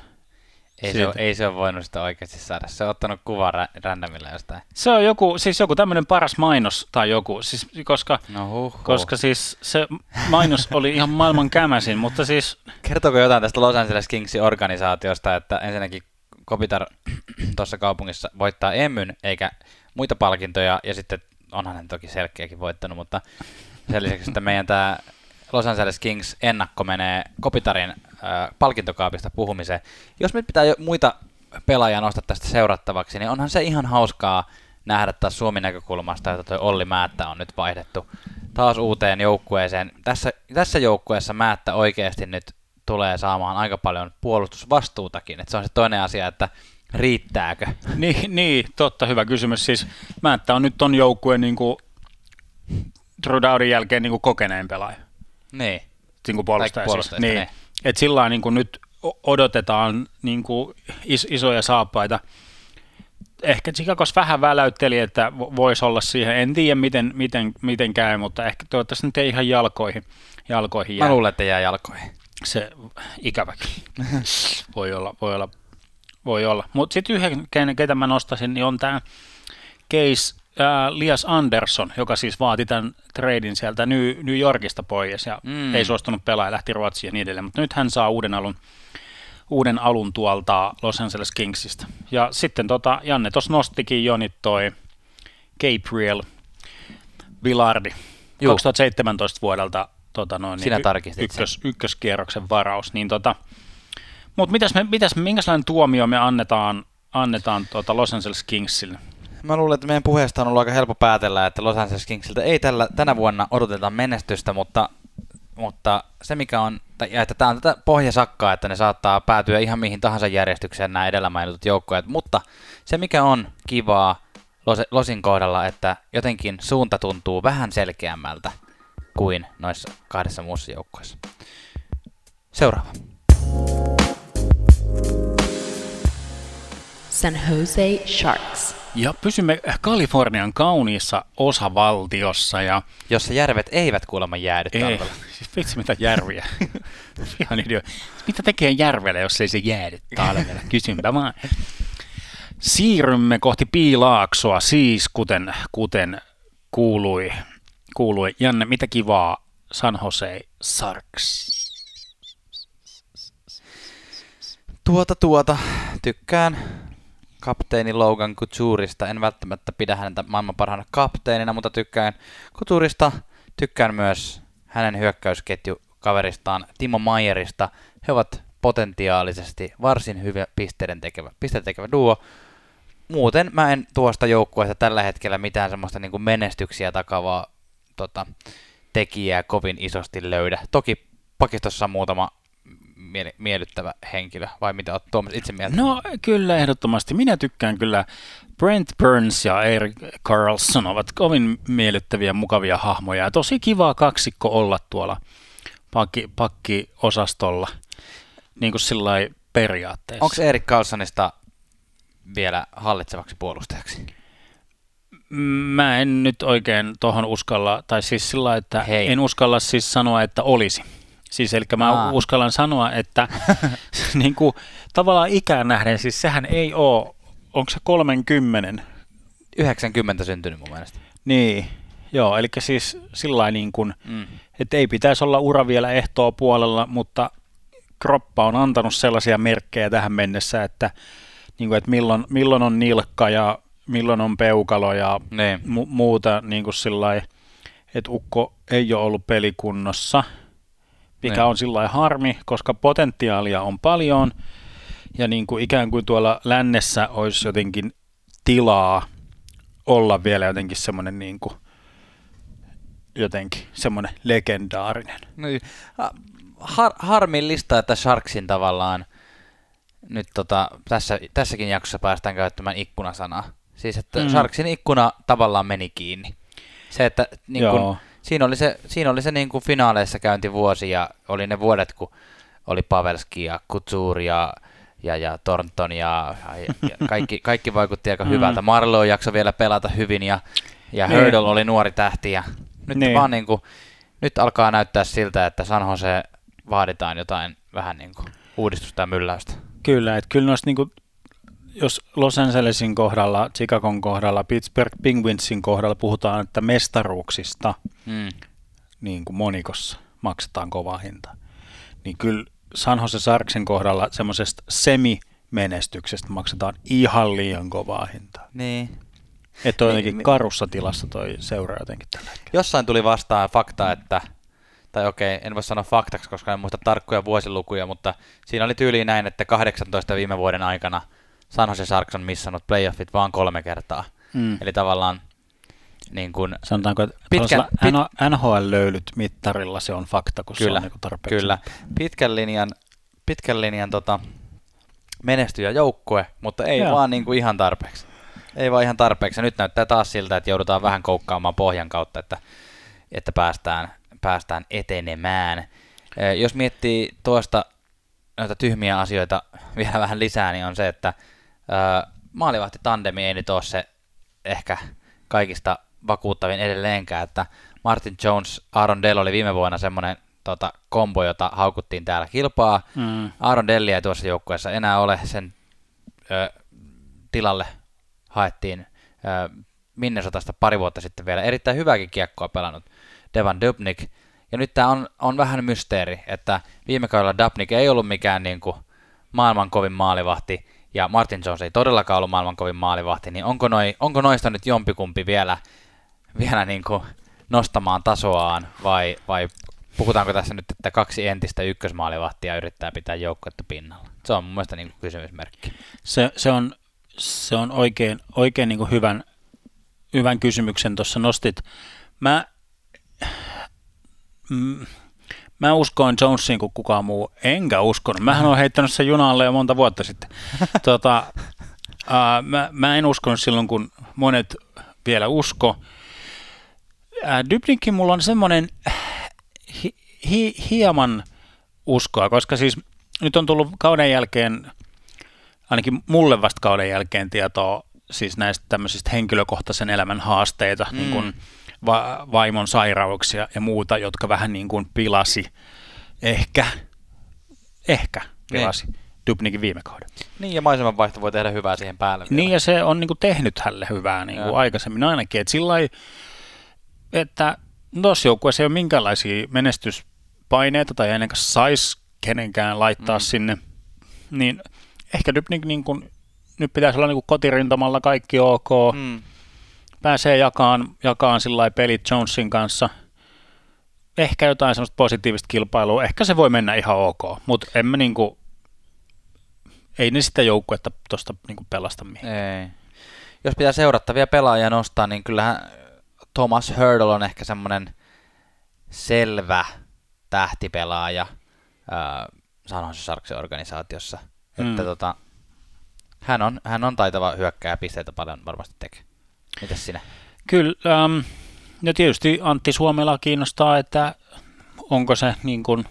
Ei se, ole, ei se ole voinut sitä oikeasti saada. Se on ottanut kuvaa rä- randomilla jostain. Se on joku, siis joku tämmöinen paras mainos tai joku, siis koska, no koska siis se mainos oli ihan maailman kämäsin, mutta siis... Kertooko jotain tästä Los Angeles Kingsin organisaatiosta, että ensinnäkin Kopitar tuossa kaupungissa voittaa Emmyn eikä muita palkintoja, ja sitten onhan hän toki selkeäkin voittanut, mutta sen lisäksi että meidän tämä Los Angeles Kings ennakko menee Kopitarin äh, palkintokaapista puhumiseen. Jos nyt pitää jo muita pelaajia nostaa tästä seurattavaksi, niin onhan se ihan hauskaa nähdä taas Suomen näkökulmasta, että tuo Olli Määttä on nyt vaihdettu taas uuteen joukkueeseen. Tässä, tässä joukkueessa Määttä oikeasti nyt tulee saamaan aika paljon puolustusvastuutakin. että se on se toinen asia, että riittääkö? Niin, niin totta, hyvä kysymys. Siis Määttä on nyt ton joukkueen niin kuin Drew jälkeen niin kuin kokeneen pelaaja. Niin. Niin kuin puolustaja. Siis. Niin. niin. Et sillä niin kuin nyt odotetaan niin kuin is, isoja saappaita. Ehkä Chicagos vähän väläytteli, että voisi olla siihen. En tiedä, miten, miten, miten käy, mutta ehkä toivottavasti nyt ei ihan jalkoihin, jalkoihin jää. Mä luulen, että jää jalkoihin. Se ikäväkin. voi olla, voi olla. Voi olla. Mutta sitten yhden, ketä mä nostasin, niin on tämä case äh, Lias Andersson, joka siis vaati tämän treidin sieltä New, New Yorkista pois ja mm. ei suostunut pelaamaan, lähti Ruotsiin ja niin edelleen, mutta nyt hän saa uuden alun, uuden alun tuolta Los Angeles Kingsista. Ja sitten tota, Janne tuossa nostikin jo nyt toi Gabriel Villardi, Juh. 2017 vuodelta tota noin, Sinä niin, y- ykkös, ykköskierroksen varaus. Niin tota, mutta mitäs me, mitäs, minkälainen tuomio me annetaan, annetaan tota Los Angeles Kingsille? mä luulen, että meidän puheesta on ollut aika helppo päätellä, että Los Angeles Kingsiltä ei tällä, tänä vuonna odoteta menestystä, mutta, mutta se mikä on, ja että tämä on tätä pohjasakkaa, että ne saattaa päätyä ihan mihin tahansa järjestykseen nämä edellä mainitut joukkueet, mutta se mikä on kivaa Los, Losin kohdalla, että jotenkin suunta tuntuu vähän selkeämmältä kuin noissa kahdessa muussa joukkueessa. Seuraava. San Jose Sharks. Ja pysymme Kalifornian kauniissa osavaltiossa. Ja... Jossa järvet eivät kuulemma jäädy ei, talvella. Siis vitsi mitä järviä. Ihan idio. Mitä tekee järvellä, jos ei se jäädy talvella? Kysynpä vaan. Siirrymme kohti Piilaaksoa siis, kuten, kuten kuului, kuului. Janne, mitä kivaa San Jose Sarks? Tuota tuota, tykkään kapteeni Logan Coutureista. En välttämättä pidä häntä maailman parhaana kapteenina, mutta tykkään Coutureista. Tykkään myös hänen hyökkäysketjukaveristaan Timo Mayerista. He ovat potentiaalisesti varsin hyvä pisteiden tekevä, pisteiden tekevä duo. Muuten mä en tuosta joukkueesta tällä hetkellä mitään semmoista niin kuin menestyksiä takavaa tota, tekijää kovin isosti löydä. Toki pakistossa on muutama miele- miellyttävä henkilö, vai mitä olet Tuomas itse mieltä? No kyllä, ehdottomasti. Minä tykkään kyllä. Brent Burns ja Eric Carlson ovat kovin miellyttäviä, mukavia hahmoja. Ja tosi kiva kaksikko olla tuolla pakki, pakkiosastolla, niin kuin sillä periaatteessa. Onko Erik Carlsonista vielä hallitsevaksi puolustajaksi? Mä en nyt oikein tuohon uskalla, tai siis sillä että Hei. en uskalla siis sanoa, että olisi. Siis eli mä Aa. uskallan sanoa, että niin kuin, tavallaan ikään nähden, siis sehän ei ole, onko se 30? 90 syntynyt mun mielestä. Niin, joo, eli siis sillä niin kuin, mm. että ei pitäisi olla ura vielä ehtoa puolella, mutta kroppa on antanut sellaisia merkkejä tähän mennessä, että, niin kuin, että milloin, milloin on nilkka ja milloin on peukalo ja niin. mu- muuta niin kuin sillä että ukko ei ole ollut pelikunnossa – mikä ne. Niin. on sillä harmi, koska potentiaalia on paljon ja niin kuin ikään kuin tuolla lännessä olisi jotenkin tilaa olla vielä jotenkin semmoinen niin kuin, jotenkin semmoinen legendaarinen. Niin. Har, harmillista, että Sharksin tavallaan nyt tota, tässä, tässäkin jaksossa päästään käyttämään ikkunasanaa. Siis, että mm. Sharksin ikkuna tavallaan meni kiinni. Se, että niin kun, siinä oli se, siinä oli se niin kuin finaaleissa käyntivuosi ja oli ne vuodet, kun oli Pavelski ja Couture ja, ja, ja Thornton ja, ja, ja kaikki, kaikki vaikutti aika mm. hyvältä. Marlowe jaksoi vielä pelata hyvin ja, ja niin. Oli nuori tähti ja nyt niin. vaan niin kuin, nyt alkaa näyttää siltä, että San Jose vaaditaan jotain vähän niin kuin uudistusta ja mylläystä. Kyllä, että kyllä noista niin kuin jos Los Angelesin kohdalla, Chicagon kohdalla, Pittsburgh Penguinsin kohdalla puhutaan, että mestaruuksista mm. niin kuin monikossa maksetaan kova hinta, niin kyllä San Jose Sarksin kohdalla semmoisesta semi-menestyksestä maksetaan ihan liian kovaa hintaa. Niin. Että on jotenkin niin, karussa tilassa toi seura jotenkin tällä hetkellä. Jossain tuli vastaan fakta, että tai okei, en voi sanoa faktaksi, koska en muista tarkkoja vuosilukuja, mutta siinä oli tyyliin näin, että 18 viime vuoden aikana – San Jose Sharks on missannut playoffit vaan kolme kertaa. Mm. Eli tavallaan niin kuin Sanotaanko, että pitkän, pit... NHL-löylyt mittarilla se on fakta, kun kyllä, se on niin tarpeeksi. Kyllä, pitkän linjan, pitkän linjan tota, menestyjä joukkue, mutta ei Joo. vaan niin kuin ihan tarpeeksi. Ei vaan ihan tarpeeksi. Ja nyt näyttää taas siltä, että joudutaan vähän koukkaamaan pohjan kautta, että, että päästään, päästään etenemään. Jos miettii tuosta noita tyhmiä asioita vielä vähän lisää, niin on se, että maalivahti tandemi ei nyt ole se ehkä kaikista vakuuttavin edelleenkään, että Martin Jones, Aaron Dell oli viime vuonna semmoinen tota, kombo, jota haukuttiin täällä kilpaa. Mm. Aaron Dellia ei tuossa joukkueessa enää ole, sen ö, tilalle haettiin ö, Minnesotasta pari vuotta sitten vielä erittäin hyvääkin kiekkoa pelannut Devan Dubnik. Ja nyt tämä on, on vähän mysteeri, että viime kaudella Dubnik ei ollut mikään niin kuin, maailman kovin maalivahti, ja Martin Jones ei todellakaan ollut maailman kovin maalivahti, niin onko, noi, onko noista nyt jompikumpi vielä, vielä niin kuin nostamaan tasoaan, vai, vai puhutaanko tässä nyt, että kaksi entistä ykkösmaalivahtia yrittää pitää joukkuetta pinnalla? Se on mun mielestä niin kuin kysymysmerkki. Se, se on, se on oikein, oikein niin kuin hyvän, hyvän kysymyksen tuossa nostit. Mä, mm, mä uskoin Jonesiin kuin kukaan muu, enkä uskonut. Mähän olen heittänyt sen junalle jo monta vuotta sitten. tota, uh, mä, mä en uskonut silloin, kun monet vielä usko. Dybnikin mulla on semmoinen hi, hi, hieman uskoa, koska siis nyt on tullut kauden jälkeen, ainakin mulle vasta kauden jälkeen tietoa siis näistä tämmöisistä henkilökohtaisen elämän haasteita, mm. niin kuin va- vaimon sairauksia ja muuta, jotka vähän niin kuin pilasi, ehkä, ehkä pilasi niin. Dubnikin viime kauden. Niin, ja maisemanvaihto voi tehdä hyvää siihen päälle. Vielä. Niin, ja se on niin kuin tehnyt hälle hyvää niin kuin aikaisemmin ainakin. Että sillä että tuossa joukkueessa ei ole minkäänlaisia menestyspaineita tai ennen kuin saisi kenenkään laittaa mm. sinne, niin ehkä Dubnik niin kuin, nyt pitäisi olla niin kuin kotirintamalla kaikki ok. Mm. Pääsee jakaan, jakaan sillä pelit Jonesin kanssa. Ehkä jotain semmoista positiivista kilpailua. Ehkä se voi mennä ihan ok, mutta en mä niin kuin, ei ne sitä joukkuetta tuosta niin pelasta mihin. Ei. Jos pitää seurattavia pelaajia nostaa, niin kyllähän Thomas Hurdle on ehkä semmoinen selvä tähtipelaaja äh, San Jose organisaatiossa. Mm. Että tota, hän, on, hän on taitava hyökkääjä, pisteitä paljon varmasti tekee. Mitäs sinä? Kyllä, ähm, ja tietysti Antti Suomela kiinnostaa, että onko se niin kuin,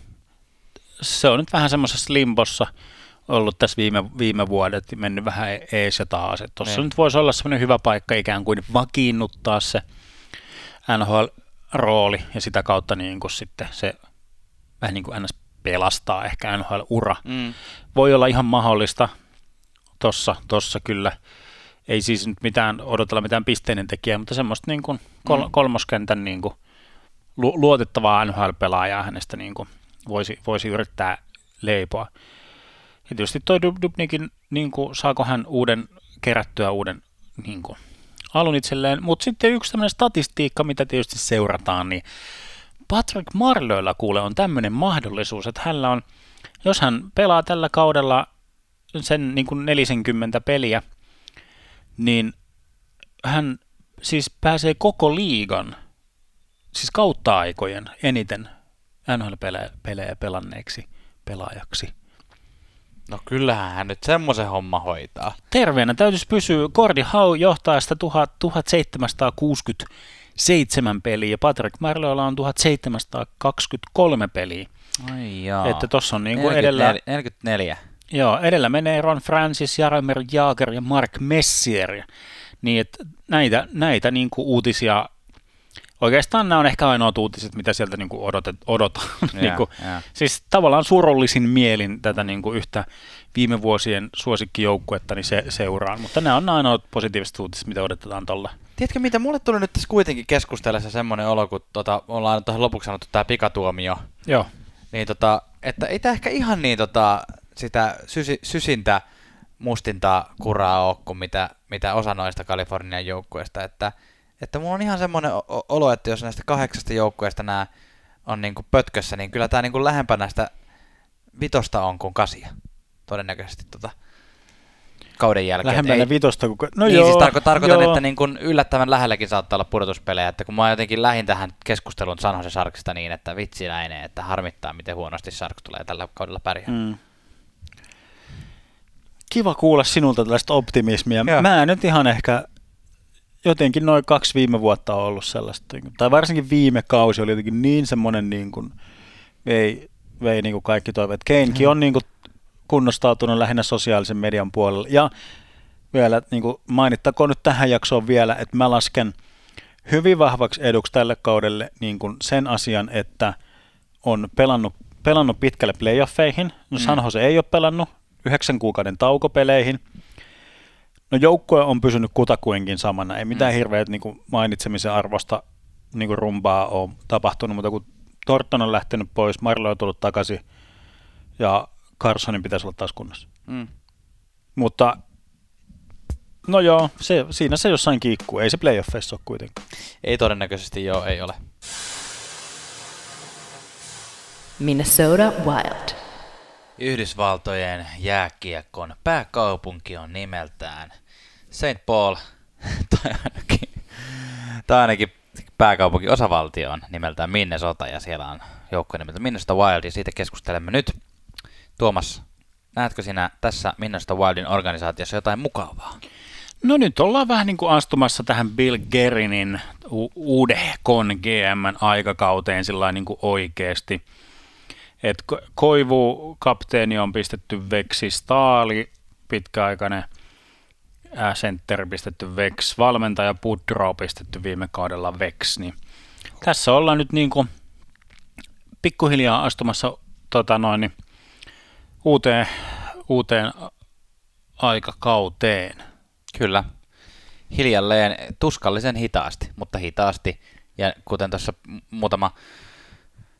se on nyt vähän semmoisessa limbossa ollut tässä viime, viime vuodet, mennyt vähän ees ja taas. Tuossa niin. nyt voisi olla semmoinen hyvä paikka ikään kuin vakiinnuttaa se – NHL-rooli ja sitä kautta niin kuin sitten se vähän niin kuin NS pelastaa ehkä NHL-ura. Mm. Voi olla ihan mahdollista tossa, tossa kyllä. Ei siis nyt mitään odotella mitään pisteinen tekijää, mutta semmoista niin kuin kol- mm. kolmoskentän niin kuin lu- luotettavaa NHL-pelaajaa hänestä niin kuin voisi, voisi yrittää leipoa. Ja tietysti toi Dubnikin, niin kuin, saako hän uuden, kerättyä uuden niin kuin, alun itselleen. Mutta sitten yksi tämmöinen statistiikka, mitä tietysti seurataan, niin Patrick Marloilla kuule on tämmöinen mahdollisuus, että hänellä on, jos hän pelaa tällä kaudella sen niin kuin 40 peliä, niin hän siis pääsee koko liigan, siis kautta aikojen eniten NHL-pelejä pelanneeksi pelaajaksi. No kyllähän hän nyt semmoisen homma hoitaa. Terveenä täytyisi pysyä. Gordy Hau johtaa sitä 1767 peliä ja Patrick Marleolla on 1723 peliä. Ai jaa. Että tossa on niin kuin edellä... 44. Joo, edellä menee Ron Francis, Jaromir Jaager ja Mark Messier. Niin, että näitä, näitä niin kuin uutisia Oikeastaan nämä on ehkä ainoat uutiset, mitä sieltä niin kuin odotet, odotan. Yeah, niin kuin, yeah. Siis tavallaan surullisin mielin tätä niin kuin yhtä viime vuosien suosikkijoukkuetta niin se, seuraan, mutta nämä on ainoat positiiviset uutiset, mitä odotetaan tuolla. Tiedätkö mitä, mulle tuli nyt tässä kuitenkin keskustellessa semmoinen olo, kun tota, ollaan tuohon lopuksi sanottu tämä pikatuomio. Joo. Niin tota, että ei tämä ehkä ihan niin tota, sitä sysi, sysintä mustinta kuraa ole kuin mitä, mitä osa noista Kalifornian joukkueista, että – että mulla on ihan semmoinen olo, että jos näistä kahdeksasta joukkueesta nämä on niin kuin pötkössä, niin kyllä tämä niin kuin lähempänä sitä vitosta on kuin kasia. Todennäköisesti tota kauden jälkeen. Lähempänä Ei, vitosta kuin... No niin, siis joo, siis tarko- tarkoitan, joo. että niin kuin yllättävän lähelläkin saattaa olla pudotuspelejä, että kun mä jotenkin lähin tähän keskusteluun San Jose Sharksista niin, että vitsi näin, että harmittaa, miten huonosti Sharks tulee tällä kaudella pärjää. Mm. Kiva kuulla sinulta tällaista optimismia. Joo. Mä en nyt ihan ehkä jotenkin noin kaksi viime vuotta on ollut sellaista, niin tai varsinkin viime kausi oli jotenkin niin semmoinen, niin kuin, vei, vei niin kuin kaikki toiveet. Keinkin mm. on niin kuin kunnostautunut lähinnä sosiaalisen median puolella. Ja vielä niin kuin mainittakoon nyt tähän jaksoon vielä, että mä lasken hyvin vahvaksi eduksi tälle kaudelle niin kuin sen asian, että on pelannut, pelannut pitkälle playoffeihin. No mm. San Jose ei ole pelannut yhdeksän kuukauden taukopeleihin. No joukkue on pysynyt kutakuinkin samana. Ei mitään mm. hirveät niin kuin mainitsemisen arvosta niin kuin rumpaa on tapahtunut, mutta kun Torton on lähtenyt pois, Marlo on tullut takaisin ja Carsonin pitäisi olla taas kunnossa. Mm. Mutta no joo, se, siinä se jossain kiikkuu. Ei se playoffeissa ole kuitenkaan. Ei todennäköisesti joo, ei ole. Minnesota Wild. Yhdysvaltojen jääkiekon pääkaupunki on nimeltään St. Paul, tai ainakin, tai ainakin pääkaupunki osavaltio on nimeltään Minnesota ja siellä on joukko nimeltä Minnesota Wild ja siitä keskustelemme nyt. Tuomas, näetkö sinä tässä Minnesota Wildin organisaatiossa jotain mukavaa? No nyt ollaan vähän niin kuin astumassa tähän Bill Gerinin u- uudehkon GM-aikakauteen sillä niin kuin oikeasti. Et Koivu kapteeni on pistetty veksi, Staali pitkäaikainen sentteri pistetty Vex, valmentaja Pudro pistetty viime kaudella Vex, niin tässä ollaan nyt niin kuin pikkuhiljaa astumassa tota noin, niin uuteen, uuteen aikakauteen. Kyllä. Hiljalleen, tuskallisen hitaasti, mutta hitaasti. Ja kuten tuossa muutama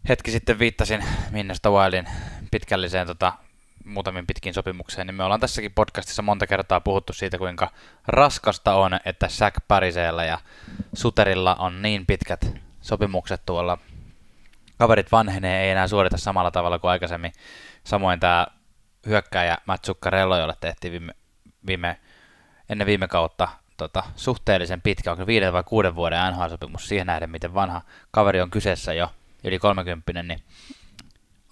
hetki sitten viittasin Minnesota Wildin pitkälliseen tota, muutamin pitkin sopimukseen, niin me ollaan tässäkin podcastissa monta kertaa puhuttu siitä, kuinka raskasta on, että Säk Pariseella ja Suterilla on niin pitkät sopimukset tuolla. Kaverit vanhenee, ei enää suorita samalla tavalla kuin aikaisemmin. Samoin tämä hyökkääjä Matt Zuccarello, jolle tehtiin viime, viime, ennen viime kautta tota, suhteellisen pitkä, onko viiden vai kuuden vuoden NHL-sopimus siihen nähden, miten vanha kaveri on kyseessä jo, yli 30, niin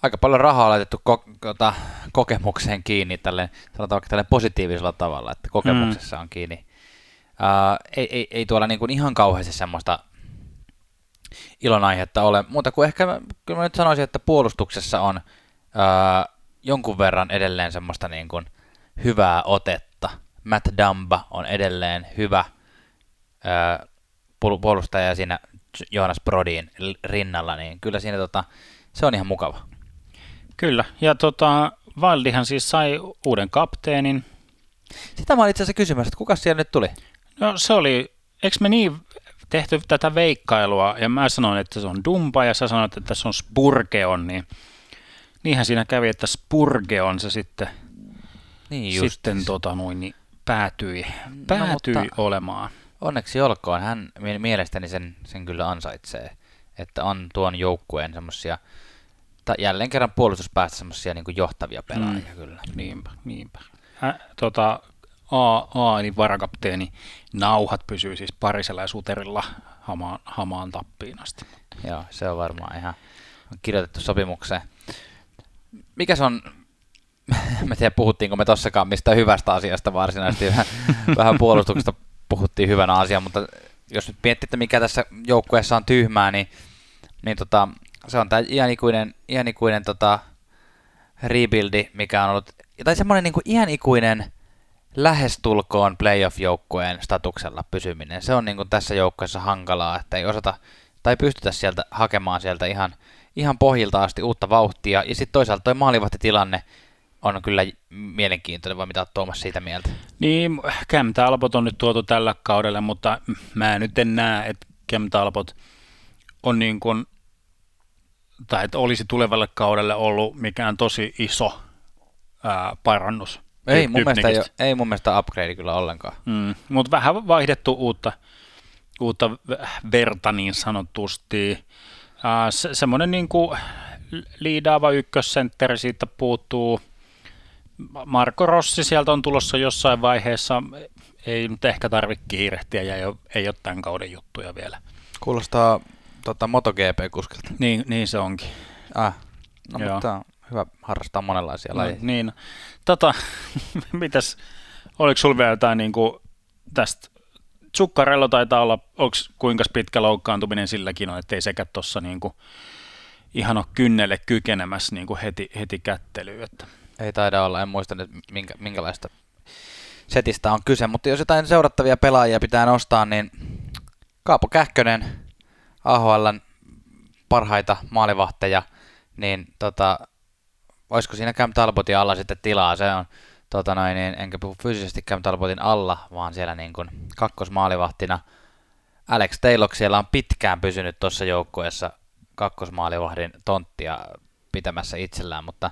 aika paljon rahaa laitettu ko- kota, kokemukseen kiinni, tälle, sanotaan vaikka tälle positiivisella tavalla, että kokemuksessa mm. on kiinni. Uh, ei, ei, ei tuolla niin kuin ihan kauheasti semmoista ilonaihetta ole, mutta kuin ehkä kyllä mä nyt sanoisin, että puolustuksessa on uh, jonkun verran edelleen semmoista niin kuin hyvää otetta. Matt Damba on edelleen hyvä uh, puolustaja siinä Jonas Brodin rinnalla, niin kyllä siinä tota, se on ihan mukava. Kyllä, ja tota, Valdihan siis sai uuden kapteenin. Sitä mä olin itse asiassa kysymässä, että kuka siellä nyt tuli? No se oli, eikö me niin tehty tätä veikkailua, ja mä sanoin, että se on Dumpa, ja sä sanoit, että se on Spurgeon, niin niinhän siinä kävi, että Spurgeon se sitten, niin sitten tota noin, niin päätyi, päätyi no, olemaan. Onneksi olkoon, hän mielestäni sen, sen kyllä ansaitsee, että on tuon joukkueen semmoisia jälleen kerran puolustuspäästä semmoisia niin johtavia pelaajia mm. kyllä. Niinpä, niinpä. Ä, tota, A, A eli varakapteeni nauhat pysyy siis parisella ja suterilla hamaan, hamaan tappiin asti. Joo, se on varmaan ihan kirjoitettu sopimukseen. Mikä se on, mä tiedä puhuttiinko me tossakaan mistä hyvästä asiasta varsinaisesti, vähän, vähän puolustuksesta puhuttiin hyvänä asiaa, mutta jos nyt miettii, että mikä tässä joukkueessa on tyhmää, niin, niin tota, se on tämä iänikuinen, iänikuinen tota, rebuildi, mikä on ollut, tai semmoinen niin iänikuinen lähestulkoon playoff-joukkueen statuksella pysyminen. Se on niin kuin tässä joukkueessa hankalaa, että ei osata tai pystytä sieltä hakemaan sieltä ihan, ihan pohjilta asti uutta vauhtia. Ja sitten toisaalta tuo maalivahtitilanne on kyllä mielenkiintoinen, vai mitä olet Tuomas siitä mieltä? Niin, Cam Talbot on nyt tuotu tällä kaudella, mutta mä nyt en näe, että Cam Talbot on niin kuin tai että olisi tulevalle kaudelle ollut mikään tosi iso ää, parannus. Ei mun, mielestä ei, ei mun mielestä upgrade kyllä ollenkaan. Mm, mutta vähän vaihdettu uutta, uutta verta niin sanotusti. Ää, se, semmoinen niin kuin liidaava ykkössentteri siitä puuttuu. Marko Rossi sieltä on tulossa jossain vaiheessa. Ei nyt ehkä tarvitse kiirehtiä ja ei ole, ei ole tämän kauden juttuja vielä. Kuulostaa tota, MotoGP-kuskilta. Niin, niin se onkin. Ah, no Joo. mutta hyvä harrastaa monenlaisia no, lajeja. Niin. Tota, mitäs, oliko sulla vielä jotain niin kuin tästä Zuccarello taitaa olla, onko kuinka pitkä loukkaantuminen silläkin on, ettei sekä tuossa niin kuin ihan ole kynnelle kykenemässä niin kuin heti, heti kättelyyn. Että. Ei taida olla, en muista nyt minkä, minkälaista setistä on kyse, mutta jos jotain seurattavia pelaajia pitää nostaa, niin Kaapo Kähkönen, AHLn parhaita maalivahteja, niin tota, olisiko siinä Cam Talbotin alla sitten tilaa, se on, tota noin, niin, enkä puhu fyysisesti Cam Talbotin alla, vaan siellä niin kuin kakkosmaalivahtina. Alex Taylor siellä on pitkään pysynyt tuossa joukkueessa kakkosmaalivahdin tonttia pitämässä itsellään, mutta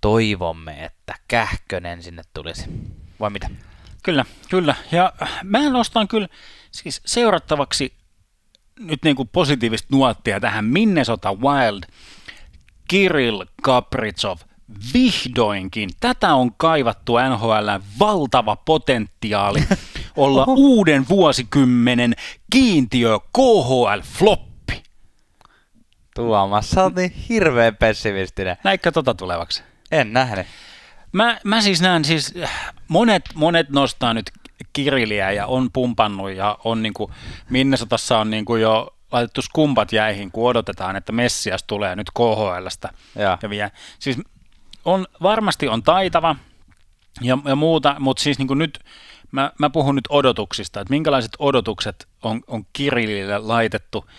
toivomme, että Kähkönen sinne tulisi. Vai mitä? Kyllä, kyllä. Ja mä nostan kyllä siis seurattavaksi nyt niin kuin positiivista nuottia tähän Minnesota Wild. Kirill Kaprizov vihdoinkin. Tätä on kaivattu NHL valtava potentiaali olla Oho. uuden vuosikymmenen kiintiö KHL-floppi. Tuomas, sä oot niin hirveän pessimistinen. Näikö tota tulevaksi? En nähnyt. Mä, mä siis näen siis, monet, monet nostaa nyt Kiriliä ja on pumpannut ja on niin kuin, Minnesotassa on niin kuin jo laitettu skumpat jäihin, kun odotetaan, että Messias tulee nyt KHLstä ja, ja vie. Siis on, varmasti on taitava ja, ja muuta, mutta siis niin kuin nyt mä, mä puhun nyt odotuksista, että minkälaiset odotukset on, on Kirillille laitettu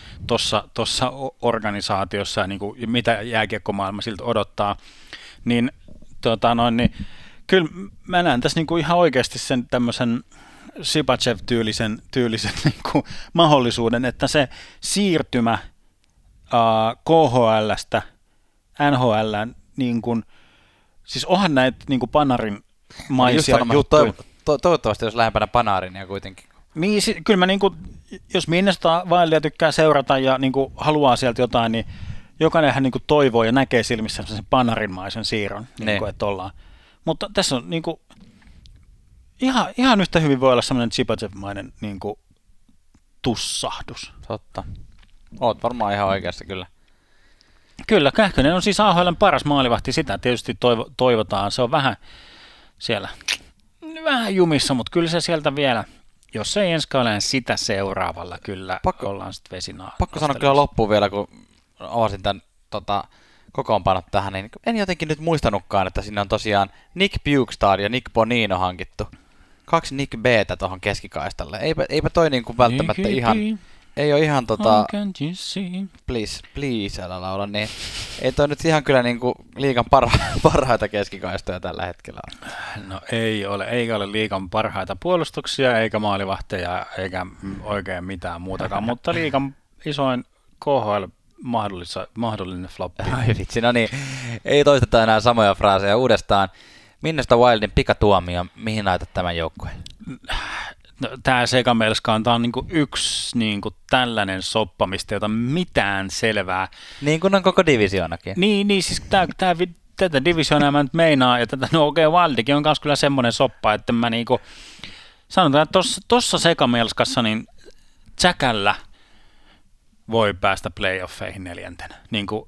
tuossa organisaatiossa ja niin kuin, mitä jääkiekkomaailma siltä odottaa, niin, tota noin, niin kyllä mä näen tässä niin kuin ihan oikeasti sen tämmöisen Sipachev-tyylisen tyylisen niin kuin mahdollisuuden, että se siirtymä äh, KHLstä NHL, niin kuin, siis onhan näitä niin kuin Panarin maisia juttuja. To, toivottavasti jos lähempänä Panarin ja kuitenkin. Niin, si- kyllä mä niin kuin, jos Minnesota Wildia tykkää seurata ja niin kuin, haluaa sieltä jotain, niin jokainenhan niin kuin, toivoo ja näkee silmissä sen Panarinmaisen siirron, niin, niin. Kuin, että ollaan. Mutta tässä on niin kuin, ihan, ihan yhtä hyvin voi olla semmoinen Chipachev-mainen niin kuin, tussahdus. Totta. Oot varmaan ihan oikeassa kyllä. Kyllä, Kähkönen on siis AHLn paras maalivahti, sitä tietysti toivo, toivotaan. Se on vähän siellä, vähän jumissa, mutta kyllä se sieltä vielä, jos ei ensi kaudella, sitä seuraavalla kyllä pakko, ollaan sitten vesinaa. Pakko sanoa kyllä loppuun vielä, kun avasin tämän tota, kokoonpanot tähän, niin en jotenkin nyt muistanutkaan, että sinne on tosiaan Nick Bukestad ja Nick Bonino hankittu kaksi Nick Btä tuohon keskikaistalle. Eipä, eipä toi niinku välttämättä Nick ihan, B. ei ole ihan tota, please, please, älä laula, niin ei toi nyt ihan kyllä niinku liikan parha, parhaita keskikaistoja tällä hetkellä ole. No ei ole, eikä ole liikan parhaita puolustuksia, eikä maalivahteja, eikä oikein mitään muutakaan, mutta liikan isoin KHL mahdollinen floppi. Ai vitsi, no niin, ei toisteta enää samoja fraaseja uudestaan. Minnestä Wildin pikatuomio, mihin laitat tämän joukkueen? No, tämä Sekamelskaan, tämä on niinku yksi niinku tällainen soppa, mistä ei ota mitään selvää. Niin kuin on koko divisionakin. Niin, niin siis tää, tää, tätä divisioonaa mä nyt meinaa, ja tätä, no okei, okay, Wildikin on myös kyllä semmoinen soppa, että mä niinku, sanotaan, että tossa, tossa Sekamelskassa niin Säkällä voi päästä playoffeihin neljäntenä. Niin kuin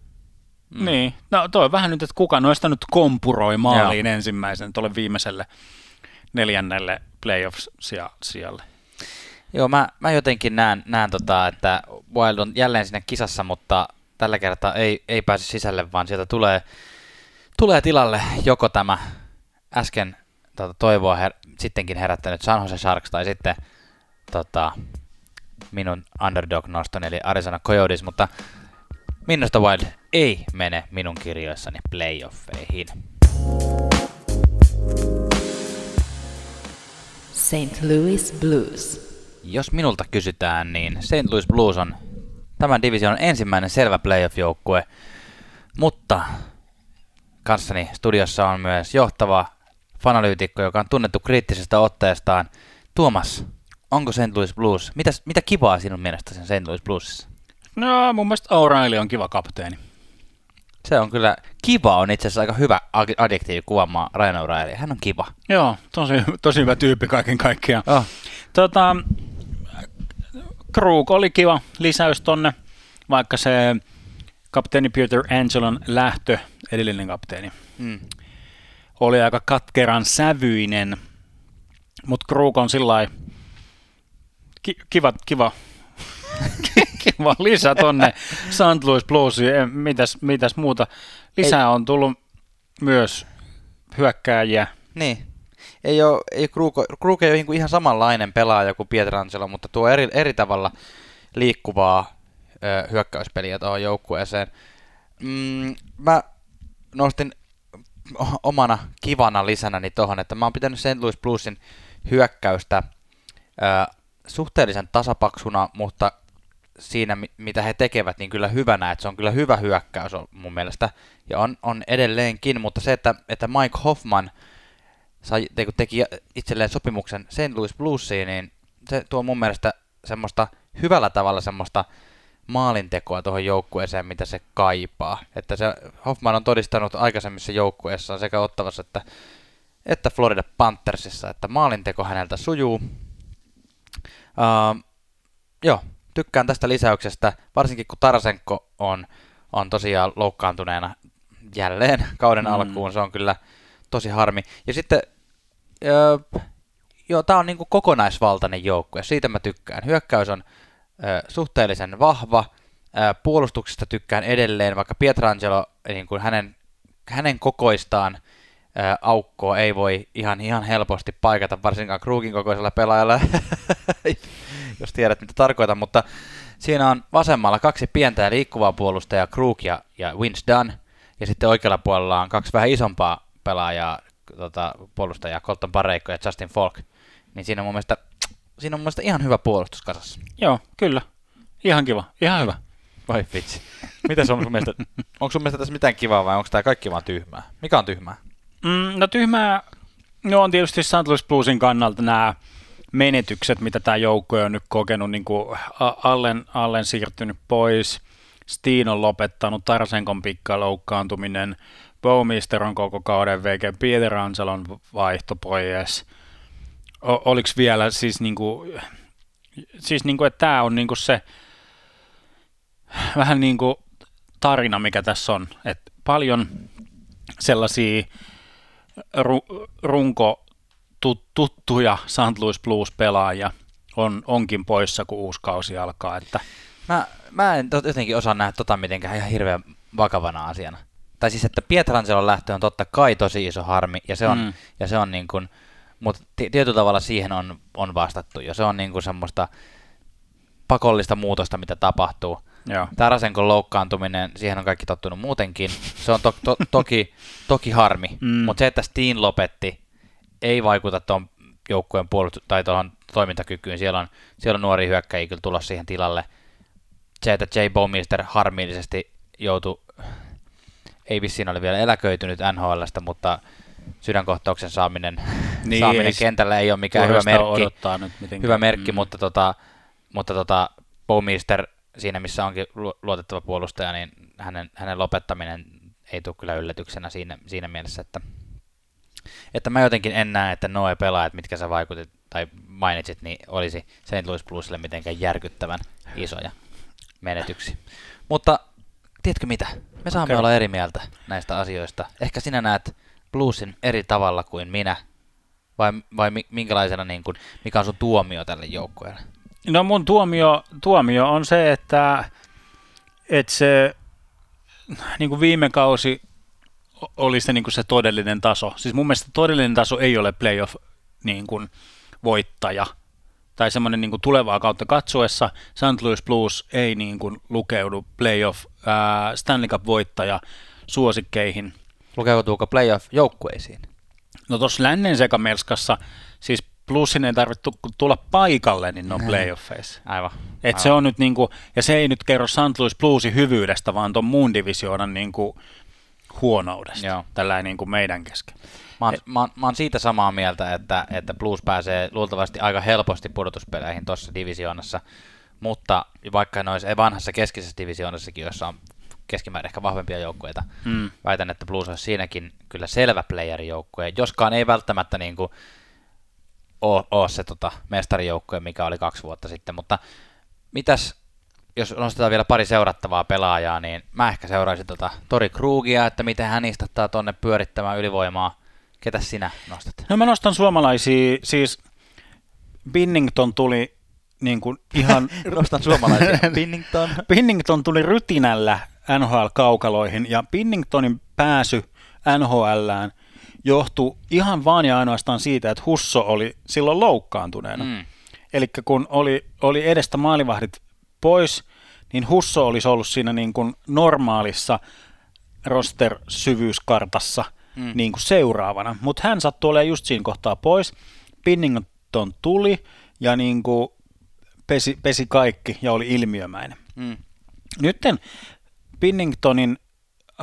Mm. Niin, no toi vähän nyt, että kuka noista nyt kompuroi maaliin Joo. ensimmäisen tuolle viimeiselle neljännelle playoff-sijalle. Joo, mä, mä jotenkin näen, näen tota, että Wild on jälleen sinne kisassa, mutta tällä kertaa ei, ei pääse sisälle, vaan sieltä tulee, tulee tilalle joko tämä äsken tota, toivoa her, sittenkin herättänyt San Jose Sharks tai sitten tota, minun underdog-noston eli Arizona Coyotes, mutta Minnesota Wild ei mene minun kirjoissani playoffeihin. St. Louis Blues. Jos minulta kysytään, niin St. Louis Blues on tämän division ensimmäinen selvä playoff-joukkue, mutta kanssani studiossa on myös johtava fanalyytikko, joka on tunnettu kriittisestä otteestaan. Tuomas, onko St. Louis Blues, mitä, mitä kivaa sinun mielestä sen St. Louis Bluesissa? No mun mielestä O'Reilly on kiva kapteeni. Se on kyllä, kiva on itse asiassa aika hyvä adjektiivi kuvaamaan Ryan O'Reilly. Hän on kiva. Joo, tosi, tosi hyvä tyyppi kaiken kaikkiaan. Oh. Tota, Krug oli kiva lisäys tonne, vaikka se kapteeni Peter Angelon lähtö, edellinen kapteeni, mm. oli aika katkeran sävyinen, mutta Krug on sillä ki- kiva, kiva kiva lisä tonne St. Louis Bluesiin. Mitäs, mitäs muuta? Lisää Ei. on tullut myös hyökkääjiä. Niin. Ei ole, ei Krug, Krug ei ole niinku ihan samanlainen pelaaja kuin Pietrangelo, mutta tuo eri, eri tavalla liikkuvaa ö, hyökkäyspeliä tuohon joukkueeseen. Mm, mä nostin omana kivana lisänäni tuohon, että mä oon pitänyt St. Louis Bluesin hyökkäystä ö, suhteellisen tasapaksuna, mutta siinä, mitä he tekevät, niin kyllä hyvänä, että se on kyllä hyvä hyökkäys mun mielestä, ja on, on edelleenkin, mutta se, että, että Mike Hoffman sai, teki itselleen sopimuksen St. Louis Bluesiin, niin se tuo mun mielestä semmoista hyvällä tavalla semmoista maalintekoa tuohon joukkueeseen, mitä se kaipaa. Että se Hoffman on todistanut aikaisemmissa joukkueissaan sekä Ottavassa että, että Florida Panthersissa, että maalinteko häneltä sujuu. Uh, joo, tykkään tästä lisäyksestä, varsinkin kun Tarasenko on, on tosiaan loukkaantuneena jälleen kauden mm. alkuun. Se on kyllä tosi harmi. Ja sitten, öö, joo, tämä on niinku kokonaisvaltainen joukkue, siitä mä tykkään. Hyökkäys on öö, suhteellisen vahva, öö, puolustuksesta tykkään edelleen, vaikka Pietrangelo, niin kuin hänen, hänen kokoistaan aukkoa ei voi ihan, ihan helposti paikata, varsinkaan Krugin kokoisella pelaajalla, jos tiedät mitä tarkoitan, mutta siinä on vasemmalla kaksi pientä ja liikkuvaa puolustajaa, Krug ja, ja Vince Dunn, ja sitten oikealla puolella on kaksi vähän isompaa pelaajaa, tota, puolustajaa, Colton Pareikko ja Justin Falk. Niin siinä on mun mielestä, siinä on mun mielestä ihan hyvä puolustus kasassa. Joo, kyllä. Ihan kiva, ihan hyvä. Vai vitsi. Mitä se on sun mielestä, onko sun mielestä tässä mitään kivaa vai onko tämä kaikki vaan tyhmää? Mikä on tyhmää? Mm, no tyhmää, no on tietysti St. Louis Bluesin kannalta nämä menetykset, mitä tämä joukko on nyt kokenut, niin kuin Allen, Allen siirtynyt pois, Steen on lopettanut, Tarsenkon pikka loukkaantuminen, Bowmister on koko kauden VG, Peter Anselon vaihto pois. oliko vielä siis niinku, siis niinku, että tämä on niinku se vähän niinku tarina, mikä tässä on, että paljon sellaisia ru- runko tuttuja St. Louis Blues-pelaajia on, onkin poissa, kun uusi kausi alkaa. Että... Mä, mä en jotenkin osaa nähdä tota mitenkään ihan hirveän vakavana asiana. Tai siis, että Pietrangelon lähtö on totta kai tosi iso harmi, ja se on, mm. ja se on niin kuin, mutta tietyllä tavalla siihen on, on vastattu jo. Se on niin kuin semmoista pakollista muutosta, mitä tapahtuu. Joo. Tarasenkon loukkaantuminen, siihen on kaikki tottunut muutenkin. Se on to, to, toki, toki harmi, mm. mutta se, että Steen lopetti, ei vaikuta tuon joukkueen puolustus- tai tuohon toimintakykyyn. Siellä on, siellä on nuori hyökkäjiä kyllä tulossa siihen tilalle. Se, että J. Bowmister harmillisesti joutui, ei vissiin ole vielä eläköitynyt NHLstä, mutta sydänkohtauksen saaminen, niin, saaminen ei, kentällä ei ole mikään hyvä merkki, nyt hyvä merkki mm. mutta, tota, mutta tota, Bowmister siinä, missä onkin luotettava puolustaja, niin hänen, hänen lopettaminen ei tule kyllä yllätyksenä siinä, siinä mielessä, että että mä jotenkin en näe, että noe pelaajat, mitkä sä vaikutit tai mainitsit, niin olisi St. Louis Bluesille mitenkään järkyttävän isoja menetyksiä. Mutta tiedätkö mitä? Me saamme okay. olla eri mieltä näistä asioista. Ehkä sinä näet bluesin eri tavalla kuin minä, vai, vai minkälaisena, niin kuin, mikä on sun tuomio tälle joukkueelle? No mun tuomio, tuomio on se, että, että se niin kuin viime kausi oli se, niin kuin se todellinen taso. Siis mun mielestä todellinen taso ei ole playoff niin kuin, voittaja tai semmoinen niin kuin tulevaa kautta katsoessa St. Louis Blues ei niin kuin lukeudu playoff ää, Stanley Cup-voittaja suosikkeihin. Lukeutuuko playoff-joukkueisiin? No tuossa lännen sekamelskassa, siis Bluesin ei tarvitse tulla paikalle, niin ne on playoffeissa. Aivan. Et Aivan. se on nyt niinku, ja se ei nyt kerro St. Louis Bluesin hyvyydestä, vaan tuon muun divisioonan niinku huonoudesta, Joo. tällä niin kuin meidän kesken. Mä oon, mä, oon, mä oon siitä samaa mieltä, että, että Blues pääsee luultavasti aika helposti pudotuspeleihin tuossa divisioonassa, mutta vaikka noissa vanhassa keskisessä divisioonassakin, jossa on keskimäärin ehkä vahvempia joukkueita, mm. väitän, että Blues olisi siinäkin kyllä selvä playerijoukkue, joskaan ei välttämättä niin kuin ole, ole se tota, mestarijoukkue, mikä oli kaksi vuotta sitten, mutta mitäs jos nostetaan vielä pari seurattavaa pelaajaa, niin mä ehkä seuraisin tota Tori Krugia, että miten hän istattaa tonne pyörittämään ylivoimaa. Ketä sinä nostat? No mä nostan suomalaisia, siis Binnington tuli niin kuin ihan... nostan suomalaisia. Binnington. Binnington tuli rytinällä NHL-kaukaloihin ja Binningtonin pääsy NHLään johtui ihan vaan ja ainoastaan siitä, että Husso oli silloin loukkaantuneena. Mm. Eli kun oli, oli edestä maalivahdit pois, niin Husso olisi ollut siinä niin kuin normaalissa roster-syvyyskartassa mm. niin kuin seuraavana. Mutta hän sattui olemaan just siinä kohtaa pois. Pinnington tuli ja niin kuin pesi, pesi kaikki ja oli ilmiömäinen. Mm. Nytten Pinningtonin,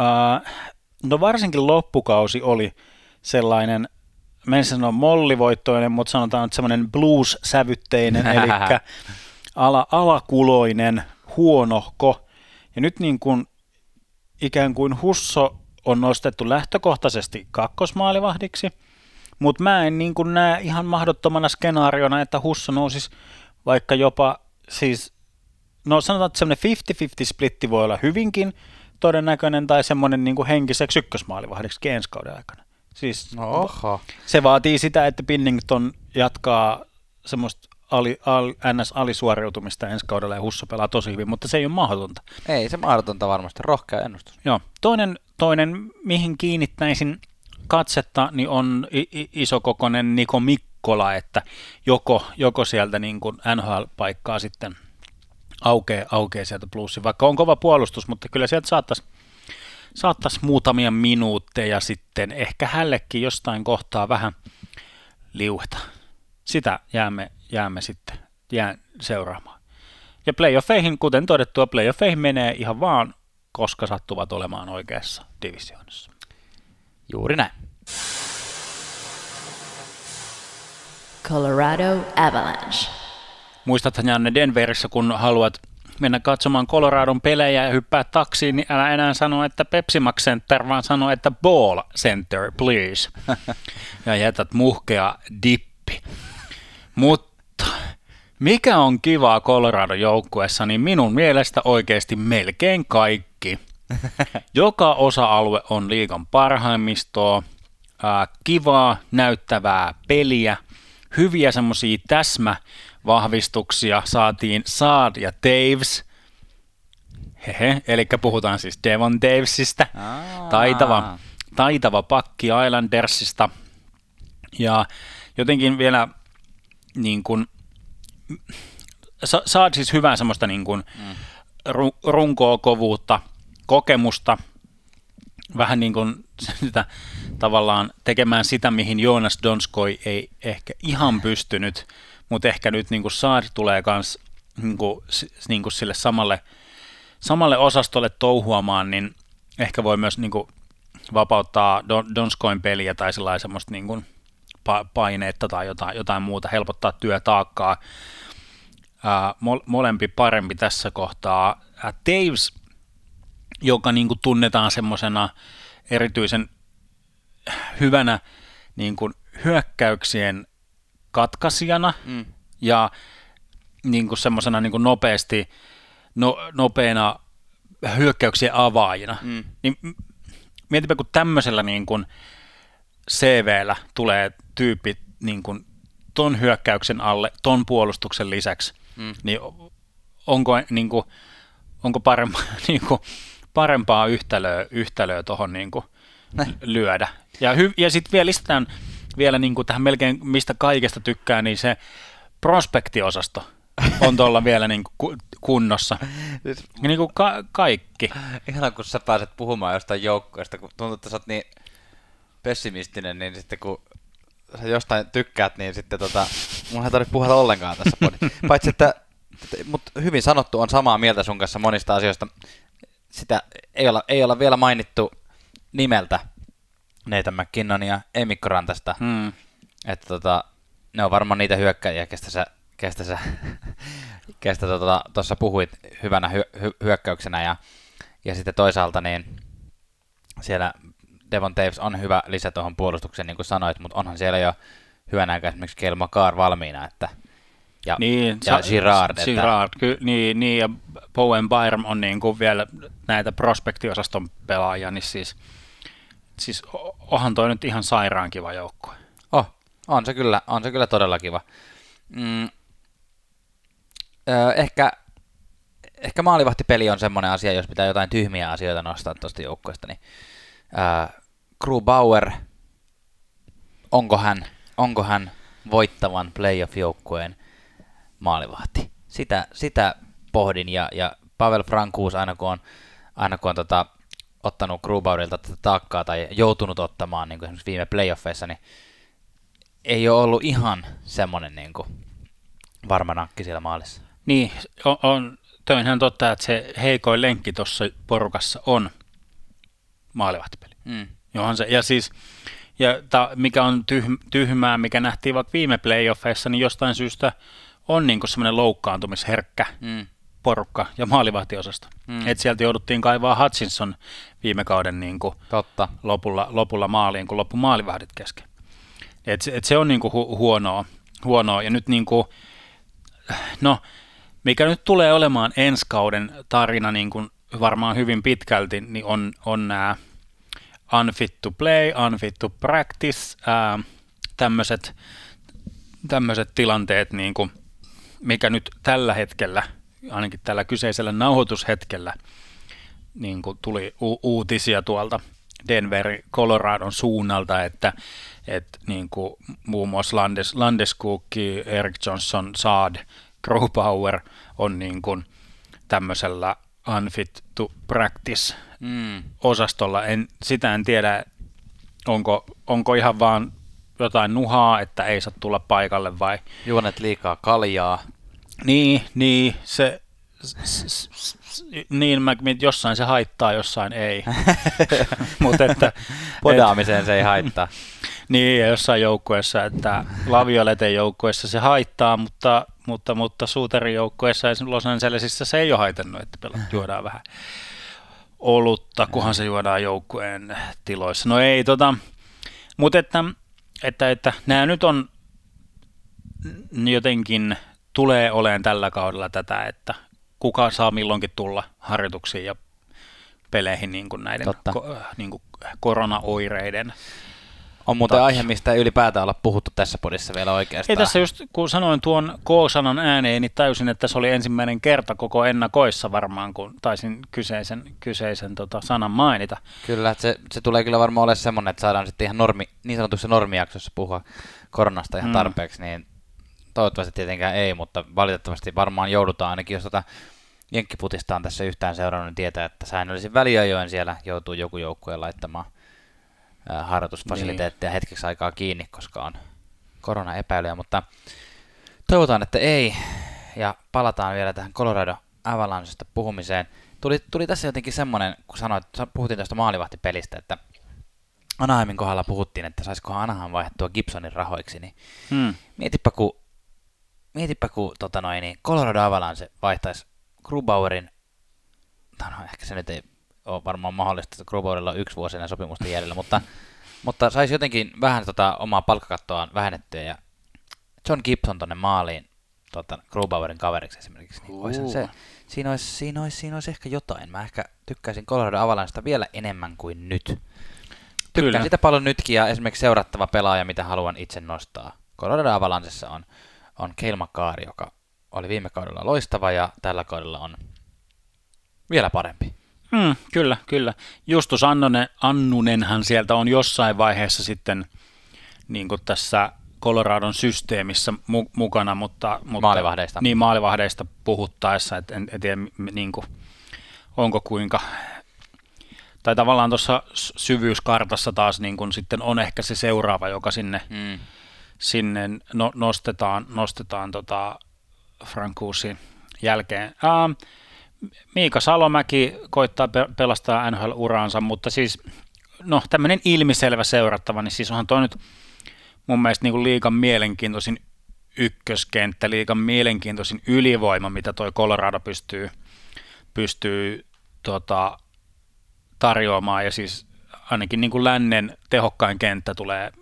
äh, no varsinkin loppukausi oli sellainen, mä en sano mollivoittoinen, mutta sanotaan että semmoinen blues-sävytteinen, eli ala, alakuloinen, huonohko. Ja nyt niin kuin ikään kuin Husso on nostettu lähtökohtaisesti kakkosmaalivahdiksi, mutta mä en niin kuin näe ihan mahdottomana skenaariona, että Husso nousisi vaikka jopa siis, no sanotaan, että semmoinen 50-50 splitti voi olla hyvinkin todennäköinen tai semmoinen niin kuin henkiseksi ykkösmaalivahdiksi ensi kauden aikana. Siis oho. se vaatii sitä, että Pinnington jatkaa semmoista ali, al, NS-alisuoriutumista ensi kaudella ja Husso pelaa tosi hyvin, mutta se ei ole mahdotonta. Ei se mahdotonta varmasti, rohkea ennustus. Joo. Toinen, toinen mihin kiinnittäisin katsetta, niin on isokokoinen Niko Mikkola, että joko, joko sieltä niin kuin NHL-paikkaa sitten aukeaa, aukeaa sieltä plussi, vaikka on kova puolustus, mutta kyllä sieltä saattaisi saattaisi muutamia minuutteja sitten ehkä hällekin jostain kohtaa vähän liuheta. Sitä jäämme, jäämme sitten jään seuraamaan. Ja playoffeihin, kuten todettua, playoffeihin menee ihan vaan, koska sattuvat olemaan oikeassa divisioonassa. Juuri näin. Colorado Avalanche. Muistathan Janne Denverissä, kun haluat mennä katsomaan Coloradon pelejä ja hyppää taksiin, niin älä enää sano, että Pepsi Max Center, vaan sano, että Ball Center, please. ja jätät muhkea dippi. Mutta mikä on kivaa Coloradon joukkuessa, niin minun mielestä oikeasti melkein kaikki. Joka osa-alue on liikan parhaimmistoa, kivaa, näyttävää peliä, hyviä semmoisia täsmä vahvistuksia saatiin Saad ja Daves. Hehe, eli puhutaan siis Devon Davesista, taitava, taitava pakki Islandersista. Ja jotenkin vielä niin kuin, sa- saat siis hyvää semmoista niin kuin, mm. ru- runkoa, kovuutta, kokemusta, vähän niin kuin sitä, tavallaan tekemään sitä, mihin Jonas Donskoi ei ehkä ihan pystynyt mutta ehkä nyt niin Saari tulee myös niin niin sille samalle, samalle osastolle touhuamaan, niin ehkä voi myös niin kuin, vapauttaa Don, Donskoin peliä tai sellaista niin kuin, pa- paineetta tai jotain, jotain muuta, helpottaa työtaakkaa. Ää, molempi parempi tässä kohtaa. Ää, Taves, joka niin kuin, tunnetaan semmoisena erityisen hyvänä niin kuin, hyökkäyksien katkaisijana mm. ja niin kuin semmoisena niin kuin nopeasti, no, nopeana hyökkäyksien avaajina. Mm. Niin mietipä, kun tämmöisellä niin kuin CVllä tulee tyyppi niin kuin ton hyökkäyksen alle, ton puolustuksen lisäksi, mm. niin onko, niin kuin, onko parempaa, niin kuin, parempaa yhtälöä, yhtälöä tuohon niin lyödä. Ja, hy, ja sitten vielä lisätään vielä niin kuin tähän melkein mistä kaikesta tykkää, niin se prospektiosasto on tuolla vielä niin kuin kunnossa. Siis, niin kuin ka- kaikki. Ihan kun sä pääset puhumaan jostain joukkoista, kun tuntuu, että sä oot niin pessimistinen, niin sitten kun sä jostain tykkäät, niin sitten tota, mun ei tarvitse puhua ollenkaan tässä podissa. Paitsi, että, mutta hyvin sanottu on samaa mieltä sun kanssa monista asioista. Sitä ei olla, ei olla vielä mainittu nimeltä, Nathan McKinnon ja Emikko Rantasta. Hmm. Että tota, ne on varmaan niitä hyökkäjiä, kestä sä, kestä sä kestä tuossa tota, puhuit hyvänä hy, hy, hyökkäyksenä. Ja, ja sitten toisaalta niin siellä Devon Taves on hyvä lisä tuohon puolustukseen, niin kuin sanoit, mutta onhan siellä jo hyvän aikaa esimerkiksi Kel McCarr valmiina, että ja, niin, ja sa- Girard. Girard että... ky- niin, niin, ja Bowen Byram on niin kuin vielä näitä prospektiosaston pelaajia, niin siis – siis onhan toi nyt ihan sairaan kiva joukkue. Oh, on se kyllä, on se kyllä todella kiva. Mm, öö, ehkä, ehkä maalivahtipeli on semmoinen asia, jos pitää jotain tyhmiä asioita nostaa tuosta joukkueesta, niin öö, Crew Bauer onko hän, onko hän voittavan playoff-joukkueen maalivahti. Sitä, sitä pohdin ja, ja Pavel Frankuus aina kun on, aina kun on tota, ottanut Grubaurilta tätä taakkaa tai joutunut ottamaan niin kuin esimerkiksi viime playoffeissa, niin ei ole ollut ihan semmoinen niin kuin varma nakki siellä maalissa. Niin, on, on toi on ihan totta, että se heikoin lenkki tuossa porukassa on maalivahtipeli. Mm. Johan se, ja siis, ja ta, mikä on tyh, tyhmää, mikä nähtiin vaikka viime playoffeissa, niin jostain syystä on niin semmoinen loukkaantumisherkkä Mm. Porukka ja maalivahtiosasto. Mm. Et sieltä jouduttiin kaivaa Hutchinson viime kauden niin kuin Totta. lopulla, lopulla maaliin, kun loppu maalivahdit kesken. Et, se- et se on niin kuin hu, huonoa, huonoa. Ja nyt niin kuin, no, mikä nyt tulee olemaan ensi kauden tarina niin kuin varmaan hyvin pitkälti, niin on, on nämä unfit to play, unfit to practice, tämmöiset tämmöiset tilanteet, niin kuin, mikä nyt tällä hetkellä, ainakin tällä kyseisellä nauhoitushetkellä, niin kuin tuli u- uutisia tuolta Denver, Coloradon suunnalta, että, että niin kuin muun muassa Landes, Landeskog, Eric Johnson, Saad, Grubauer on niin kuin tämmöisellä unfit to practice Mm. osastolla. En, sitä en tiedä, onko, onko ihan vaan jotain nuhaa, että ei saa tulla paikalle vai... Juonet liikaa kaljaa. Niin, niin, se... s- s- s- Niin, mä, jossain se haittaa, jossain ei. Mutta että... Podaamiseen se ei haittaa. Niin, ja jossain joukkueessa, että Lavioleten joukkueessa se haittaa, mutta, mutta, mutta Suuterin joukkueessa Los Angelesissa se ei ole haitannut, että pela, juodaan vähän olutta, kunhan se juodaan joukkueen tiloissa. No ei, tota, mutta että, että, että nämä nyt on jotenkin tulee oleen tällä kaudella tätä, että kuka saa milloinkin tulla harjoituksiin ja peleihin niin kuin näiden Totta. ko, niin kuin koronaoireiden On muuten Takia. aihe, mistä ei ylipäätään olla puhuttu tässä podissa vielä oikeastaan. Ei tässä just, kun sanoin tuon K-sanan ääneen, niin täysin, että se oli ensimmäinen kerta koko ennakoissa varmaan, kun taisin kyseisen, kyseisen tota, sanan mainita. Kyllä, että se, se tulee kyllä varmaan olemaan semmoinen, että saadaan sitten ihan normi, niin sanotussa normijaksossa puhua koronasta ihan Mm. tarpeeksi, niin toivottavasti tietenkään ei, mutta valitettavasti varmaan joudutaan ainakin, jos tota Jenkkiputista on tässä yhtään seurannut, niin tietää, että säännöllisin väliajoin siellä joutuu joku joukkue laittamaan harjoitusfasiliteetteja hetkeksi aikaa kiinni, koska on koronaepäilyjä, mutta toivotaan, että ei. Ja palataan vielä tähän Colorado Avalancesta puhumiseen. Tuli, tuli tässä jotenkin semmoinen, kun sanoit, sa- puhuttiin tästä maalivahtipelistä, että Anaheimin kohdalla puhuttiin, että saisikohan Anaheim vaihdettua Gibsonin rahoiksi, niin Hmm. mietipä kun, mietipä kun tota noin, niin Colorado Avalanche vaihtaisi Grubauerin, no, no ehkä se nyt ei ole varmaan mahdollista, että Grubauerilla on yksi vuosi enää sopimusta jäljellä, mutta, mutta saisi jotenkin vähän tota omaa palkkakattoaan vähennettyä ja John Gibson tonne maaliin tota, Grubauerin kaveriksi esimerkiksi, niin uh. se, siinä olisi, siinä, olisi, siinä olisi ehkä jotain. Mä ehkä tykkäisin Colorado Avalanchesta vielä enemmän kuin nyt. Tykkään Kyllä. sitä paljon nytkin ja esimerkiksi seurattava pelaaja, mitä haluan itse nostaa. Colorado Avalanchessa on, on Cale joka oli viime kaudella loistava ja tällä kaudella on vielä parempi. Hmm, kyllä, kyllä. Justus Annonen, Annunenhan sieltä on jossain vaiheessa sitten niin kuin tässä Coloradon systeemissä mu- mukana, mutta, mutta Maalivahdeista. Niin, maalivahdeista puhuttaessa, että en, en tiedä niin kuin, onko kuinka, tai tavallaan tuossa syvyyskartassa taas niin kuin sitten on ehkä se seuraava, joka sinne, Mm. Sinne no, nostetaan, nostetaan tota Frankuusin jälkeen. Ähm, Miika Salomäki koittaa pe- pelastaa NHL-uraansa, mutta siis no tämmöinen ilmiselvä seurattava, niin siis onhan toi nyt mun mielestä niin kuin liikan mielenkiintoisin ykköskenttä, liikan mielenkiintoisin ylivoima, mitä toi Colorado pystyy, pystyy tota, tarjoamaan, ja siis ainakin niin kuin lännen tehokkain kenttä tulee,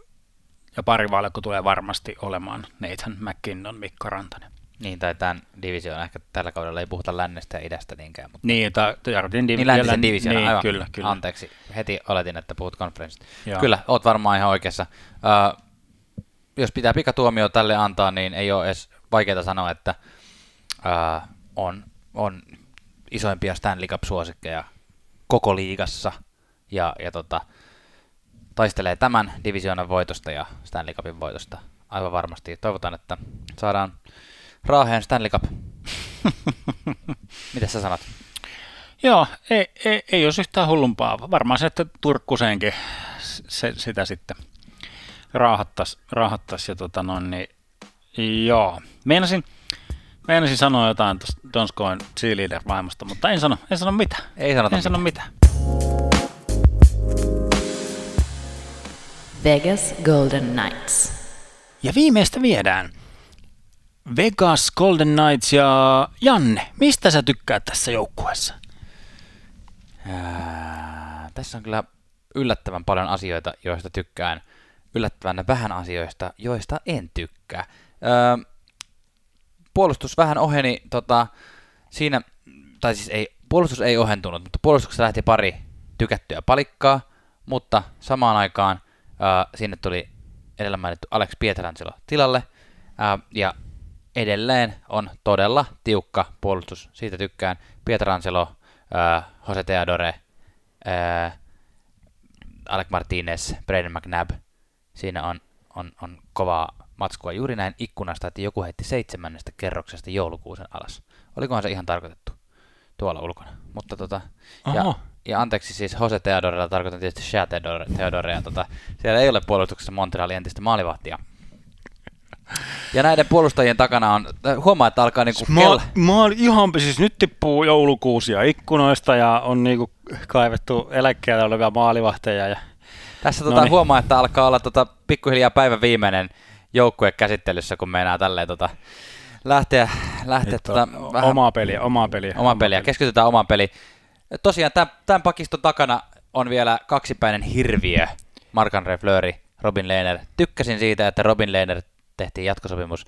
ja parivalkko tulee varmasti olemaan Nathan McKinnon, Mikko Rantanen. Niin, tai tämän divisioon ehkä tällä kaudella ei puhuta lännestä ja idästä niinkään, mutta Niin, tai Jardin div- niin läntisen divisioon, niin, aivan. Kyllä, kyllä. Anteeksi, heti oletin, että puhut konferenssista. Kyllä, oot varmaan ihan oikeassa. Uh, jos pitää pikatuomio tälle antaa, niin ei ole edes vaikeaa sanoa, että uh, on, on isoimpia Stanley Cup-suosikkeja koko liigassa. Ja, ja tota, taistelee tämän divisioonan voitosta ja Stanley Cupin voitosta. Aivan varmasti. Toivotaan, että saadaan Raaheen Stanley Cup. Mitä sä sanot? Joo, ei, ei, ei olisi yhtään hullumpaa. Varmaan se, että Turkkuseenkin se, sitä sitten raahattaisi. Raahattais ja tota noin, niin, joo. Meinasin, meinasin sanoa jotain tuosta Donskoin cheerleader maailmasta, mutta en sano, en sano mitä. Ei sanota en sano mitä. Vegas Golden Knights. Ja viimeistä viedään. Vegas Golden Knights ja Janne, mistä sä tykkäät tässä joukkueessa? Ää, tässä on kyllä yllättävän paljon asioita, joista tykkään. Yllättävän vähän asioista, joista en tykkää. Ää, puolustus vähän oheni tota, siinä, tai siis ei, puolustus ei ohentunut, mutta puolustuksessa lähti pari tykättyä palikkaa, mutta samaan aikaan sinne tuli edellä mainittu Alex Pietrangelo tilalle, ja edelleen on todella tiukka puolustus, siitä tykkään. Pietrangelo, Jose Teodore, ää, Alec Martinez, Braden McNabb, siinä on, on, on kovaa matskua juuri näin ikkunasta, että joku heitti seitsemännestä kerroksesta joulukuusen alas. Olikohan se ihan tarkoitettu tuolla ulkona? Mutta tota, ja, ja, anteeksi siis Jose Teodorella tarkoitan tietysti Shea Teodore, Teodorea. Tota, siellä ei ole puolustuksessa Montrealin entistä maalivahtia. Ja näiden puolustajien takana on, huomaa, että alkaa niinku mä, kel... mä oon ihan, siis nyt tippuu joulukuusia ikkunoista ja on niinku kaivettu eläkkeellä olevia maalivahteja. Ja... Tässä tota, huomaa, että alkaa olla tota, pikkuhiljaa päivän viimeinen joukkue käsittelyssä, kun meinaa tälleen tota, lähteä, lähteä tota, vähän, omaa peliä, omaa peliä. Omaa peliä, keskitytään omaan peliin. Tosiaan tämän, tämän pakiston takana on vielä kaksipäinen hirviö, Mark-André Fleury, Robin Lehner. Tykkäsin siitä, että Robin Lehner tehtiin jatkosopimus.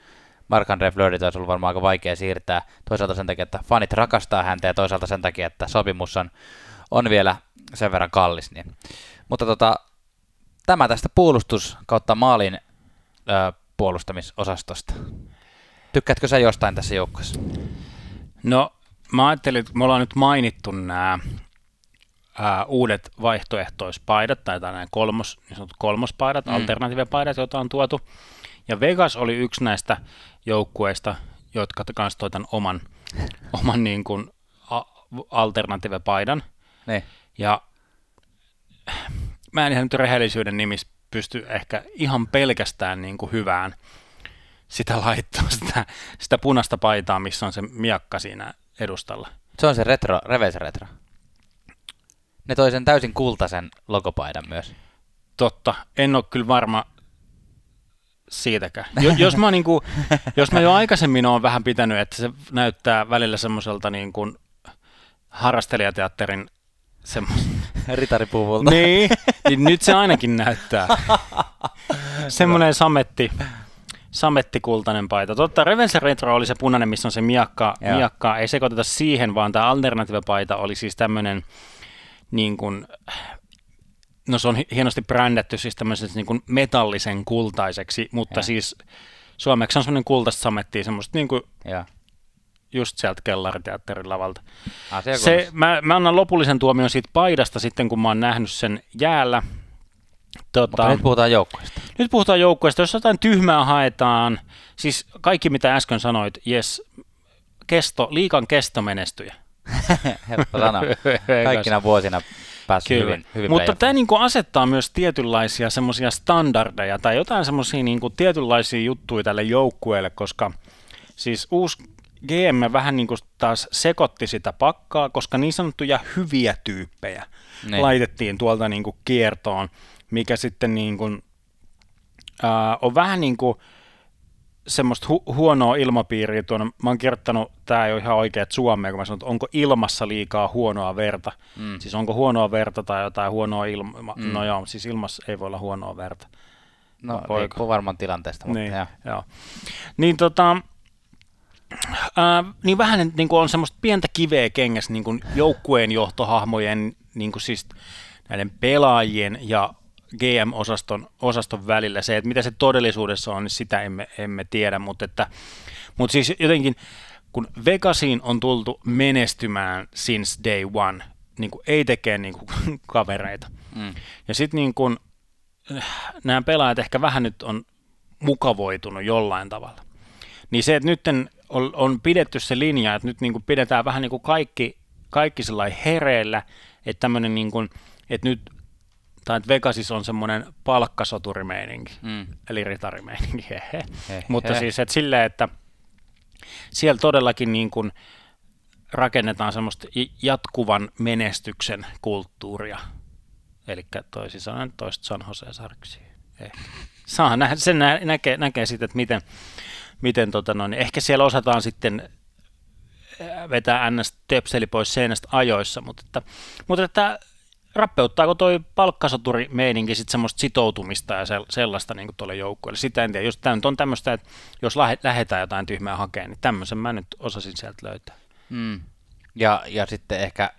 Mark-André Fleury olisi ollut varmaan aika vaikea siirtää. Toisaalta sen takia, että fanit rakastaa häntä ja toisaalta sen takia, että sopimus on, on vielä sen verran kallis. Niin. Mutta tota, tämä tästä puolustus kautta maalin ö, puolustamisosastosta. Tykkäätkö sä jostain tässä joukkueessa? No, mä ajattelin, että me ollaan nyt mainittu nämä ää, uudet vaihtoehtoispaidat, tai nämä kolmos, niin sanotut kolmospaidat, mm. alternatiivipaidat, joita on tuotu. Ja Vegas oli yksi näistä joukkueista, jotka kanssa toi tämän oman, oman niin kuin a- alternatiivipaidan. Ne. Ja mä en ihan nyt rehellisyyden nimissä pysty ehkä ihan pelkästään niin kuin hyvään sitä laittaa, sitä, sitä punaista paitaa, missä on se miakka siinä edustalla. Se on se retro, reverse retro. Ne toi sen täysin kultaisen logopaidan myös. Totta, en ole kyllä varma siitäkään. Jos mä, niin kuin, jos mä jo aikaisemmin olen vähän pitänyt, että se näyttää välillä semmoiselta niin kuin harrastelijateatterin semmoista Ritaripuvulta. Niin, niin nyt se ainakin näyttää. Semmoinen sametti, samettikultainen paita. Totta, Revenge Retro oli se punainen, missä on se miakka. miakka. Ei sekoiteta siihen, vaan tämä alternative paita oli siis tämmöinen niin kuin, no se on hienosti brändätty siis tämmöiseksi niin kuin metallisen kultaiseksi, mutta ja. siis suomeksi on semmoinen kultaista samettia, semmoista niin kuin, ja just sieltä kellariteatterin lavalta. Asia se, mä, mä annan lopullisen tuomion siitä paidasta sitten, kun mä oon nähnyt sen jäällä. Tota, Mutta nyt puhutaan joukkueesta. Nyt puhutaan joukkueesta. Jos jotain tyhmää haetaan, siis kaikki mitä äsken sanoit, yes, kesto, liikan kestomenestyjä. Helppo sana. Kaikkina vuosina päässyt Kyllä. hyvin, hyvin Mutta tämä niinku asettaa myös tietynlaisia semmoisia standardeja tai jotain semmoisia niinku tietynlaisia juttuja tälle joukkueelle, koska siis uusi GM vähän niin kuin taas sekoitti sitä pakkaa, koska niin sanottuja hyviä tyyppejä niin. laitettiin tuolta niin kuin kiertoon, mikä sitten niin kuin, äh, on vähän niin kuin semmoista hu- huonoa ilmapiiriä tuonne. Mä oon kirjoittanut, tämä ei ole ihan oikeat suomea, kun mä sanon, että onko ilmassa liikaa huonoa verta. Mm. Siis onko huonoa verta tai jotain huonoa ilmaa. Mm. No joo, siis ilmassa ei voi olla huonoa verta. No, riippuu varmaan tilanteesta. Mutta niin, joo. joo. Niin tota, Äh, niin vähän niin kuin on semmoista pientä kiveä kengässä niin kuin joukkueen johtohahmojen, niin kuin siis näiden pelaajien ja GM-osaston osaston välillä. Se, että mitä se todellisuudessa on, niin sitä emme, emme tiedä, mutta, että, mutta siis jotenkin kun Vegasiin on tultu menestymään since day one, niin kuin ei tekee niin kuin kavereita. Mm. Ja sitten niin kuin nämä pelaajat ehkä vähän nyt on mukavoitunut jollain tavalla. Niin se, että nyt on, on pidetty se linja, että nyt niin kuin pidetään vähän niin kuin kaikki, kaikki sellainen hereillä, että tämmöinen niin kuin, että nyt tai että Vegasissa on semmoinen palkkasoturimeininki, mm. eli ritarimeininki, hehe. He, Mutta he. siis että silleen, että siellä todellakin niin kuin rakennetaan semmoista jatkuvan menestyksen kulttuuria, eli toisin sanoen toista San Jose Sarksi. Saa nähdä, sen nä- näkee, näkee sitten, että miten, miten tota noin, ehkä siellä osataan sitten vetää ns. töpseli pois seinästä ajoissa, mutta että, mutta että rappeuttaako toi palkkasoturi meininki sitten semmoista sitoutumista ja sellaista niin kuin tuolle joukkueelle? Sitä en tiedä. Jos tämä nyt on tämmöistä, että jos lähdetään jotain tyhmää hakemaan, niin tämmöisen mä nyt osasin sieltä löytää. Mm. Ja, ja sitten ehkä,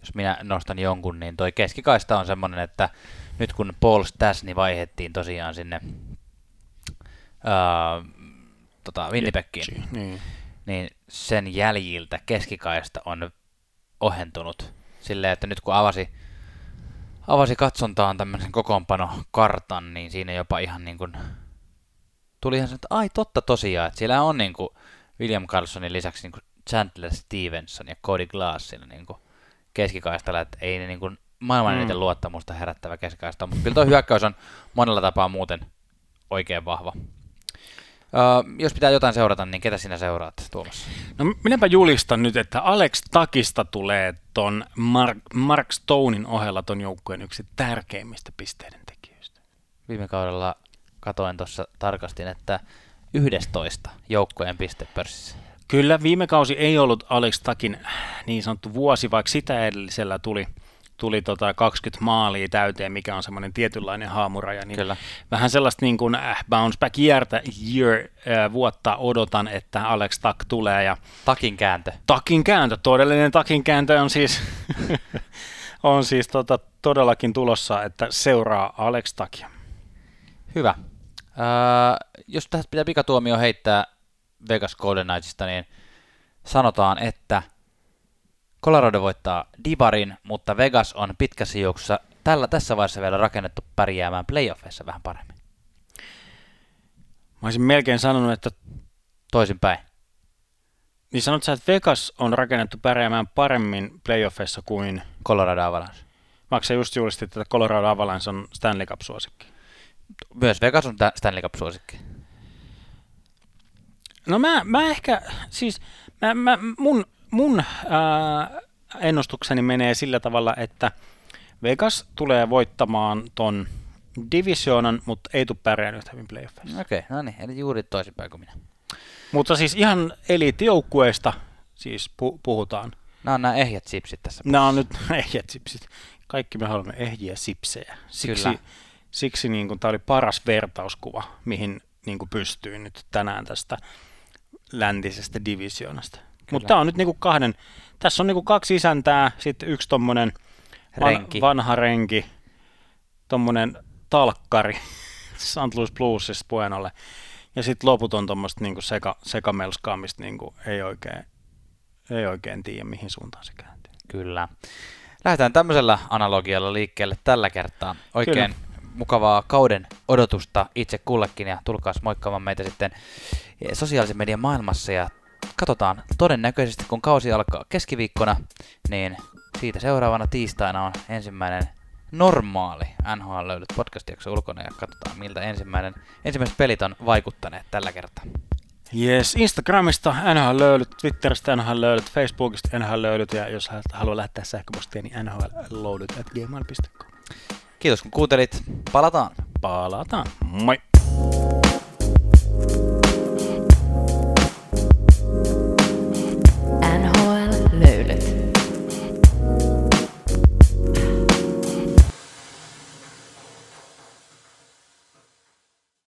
jos minä nostan jonkun, niin toi keskikaista on semmoinen, että nyt kun Paul Stasni vaihettiin tosiaan sinne ää, tota, Winnipegin, niin. niin sen jäljiltä keskikaista on ohentunut silleen, että nyt kun avasi avasi katsontaan tämmöisen kokoonpanokartan, niin siinä jopa ihan niin kuin tuli ihan että ai totta tosiaan, että siellä on niin kuin William Carlsonin lisäksi niin kuin Chandler Stevenson ja Cody Glass siinä niin kuin keskikaistalla, että ei ne niin kuin maailman mm. eniten luottamusta herättävä keskikaista, mutta kyllä tuo hyökkäys on monella tapaa muuten oikein vahva. Uh, jos pitää jotain seurata, niin ketä sinä seuraat, Tuomas? No minäpä julistan nyt, että Alex Takista tulee ton Mark, Mark Stonein ohella ton joukkueen yksi tärkeimmistä pisteiden tekijöistä. Viime kaudella katoin tuossa tarkastin, että 11 joukkueen pistepörssissä. Kyllä, viime kausi ei ollut Alex Takin niin sanottu vuosi, vaikka sitä edellisellä tuli – tuli tota 20 maalia täyteen, mikä on semmoinen tietynlainen haamuraja, niin Kyllä. vähän sellaista niin kuin äh, bounce back year, year äh, vuotta odotan, että Alex Tak tulee. Ja takin kääntö. Takin kääntö, todellinen takin kääntö on siis, on siis tota, todellakin tulossa, että seuraa Alex Takia. Hyvä. Äh, jos tästä pitää pikatuomio heittää Vegas Golden Knightsista, niin sanotaan, että – Colorado voittaa Dibarin, mutta Vegas on pitkässä juoksussa tällä, tässä vaiheessa vielä rakennettu pärjäämään playoffeissa vähän paremmin. Mä olisin melkein sanonut, että... Toisinpäin. Niin sanot sä, että Vegas on rakennettu pärjäämään paremmin playoffeissa kuin... Colorado Avalanche. Vaikka just julistit, että Colorado Avalanche on Stanley Cup-suosikki. Myös Vegas on Stanley Cup-suosikki. No mä, mä ehkä, siis mä, mä, mun mun ää, ennustukseni menee sillä tavalla, että Vegas tulee voittamaan ton divisioonan, mutta ei tule pärjään yhtä hyvin playoffeissa. Okei, okay, no niin, eli juuri toisinpäin kuin minä. Mutta siis ihan eliittijoukkueesta siis pu- puhutaan. Nämä on nämä ehjät sipsit tässä. Nämä on nyt ehjät sipsit. Kaikki me haluamme ehjiä sipsejä. Siksi, Kyllä. siksi niin tämä oli paras vertauskuva, mihin niin pystyin nyt tänään tästä läntisestä divisioonasta. Mutta tämä on nyt niinku kahden, tässä on niinku kaksi isäntää, sitten yksi tommonen renki. Van, vanha renki, tommonen talkkari St. Louis Bluesista Buenolle. Ja sitten loput on tuommoista niinku seka, sekamelskaa, mistä niinku ei, oikein, ei oikein tiedä, mihin suuntaan se kääntyy. Kyllä. Lähdetään tämmöisellä analogialla liikkeelle tällä kertaa. Oikein Kyllä. mukavaa kauden odotusta itse kullekin ja tulkaas moikkaamaan meitä sitten sosiaalisen median maailmassa ja katsotaan todennäköisesti, kun kausi alkaa keskiviikkona, niin siitä seuraavana tiistaina on ensimmäinen normaali NHL löydyt podcast-jakso ulkona ja katsotaan, miltä ensimmäinen, ensimmäiset pelit on vaikuttaneet tällä kertaa. Yes, Instagramista NHL löydyt, Twitteristä NHL löydyt, Facebookista NHL löydyt ja jos haluaa lähettää sähköpostia, niin nhlloudut at gmail.com. Kiitos kun kuuntelit. Palataan. Palataan. Moi.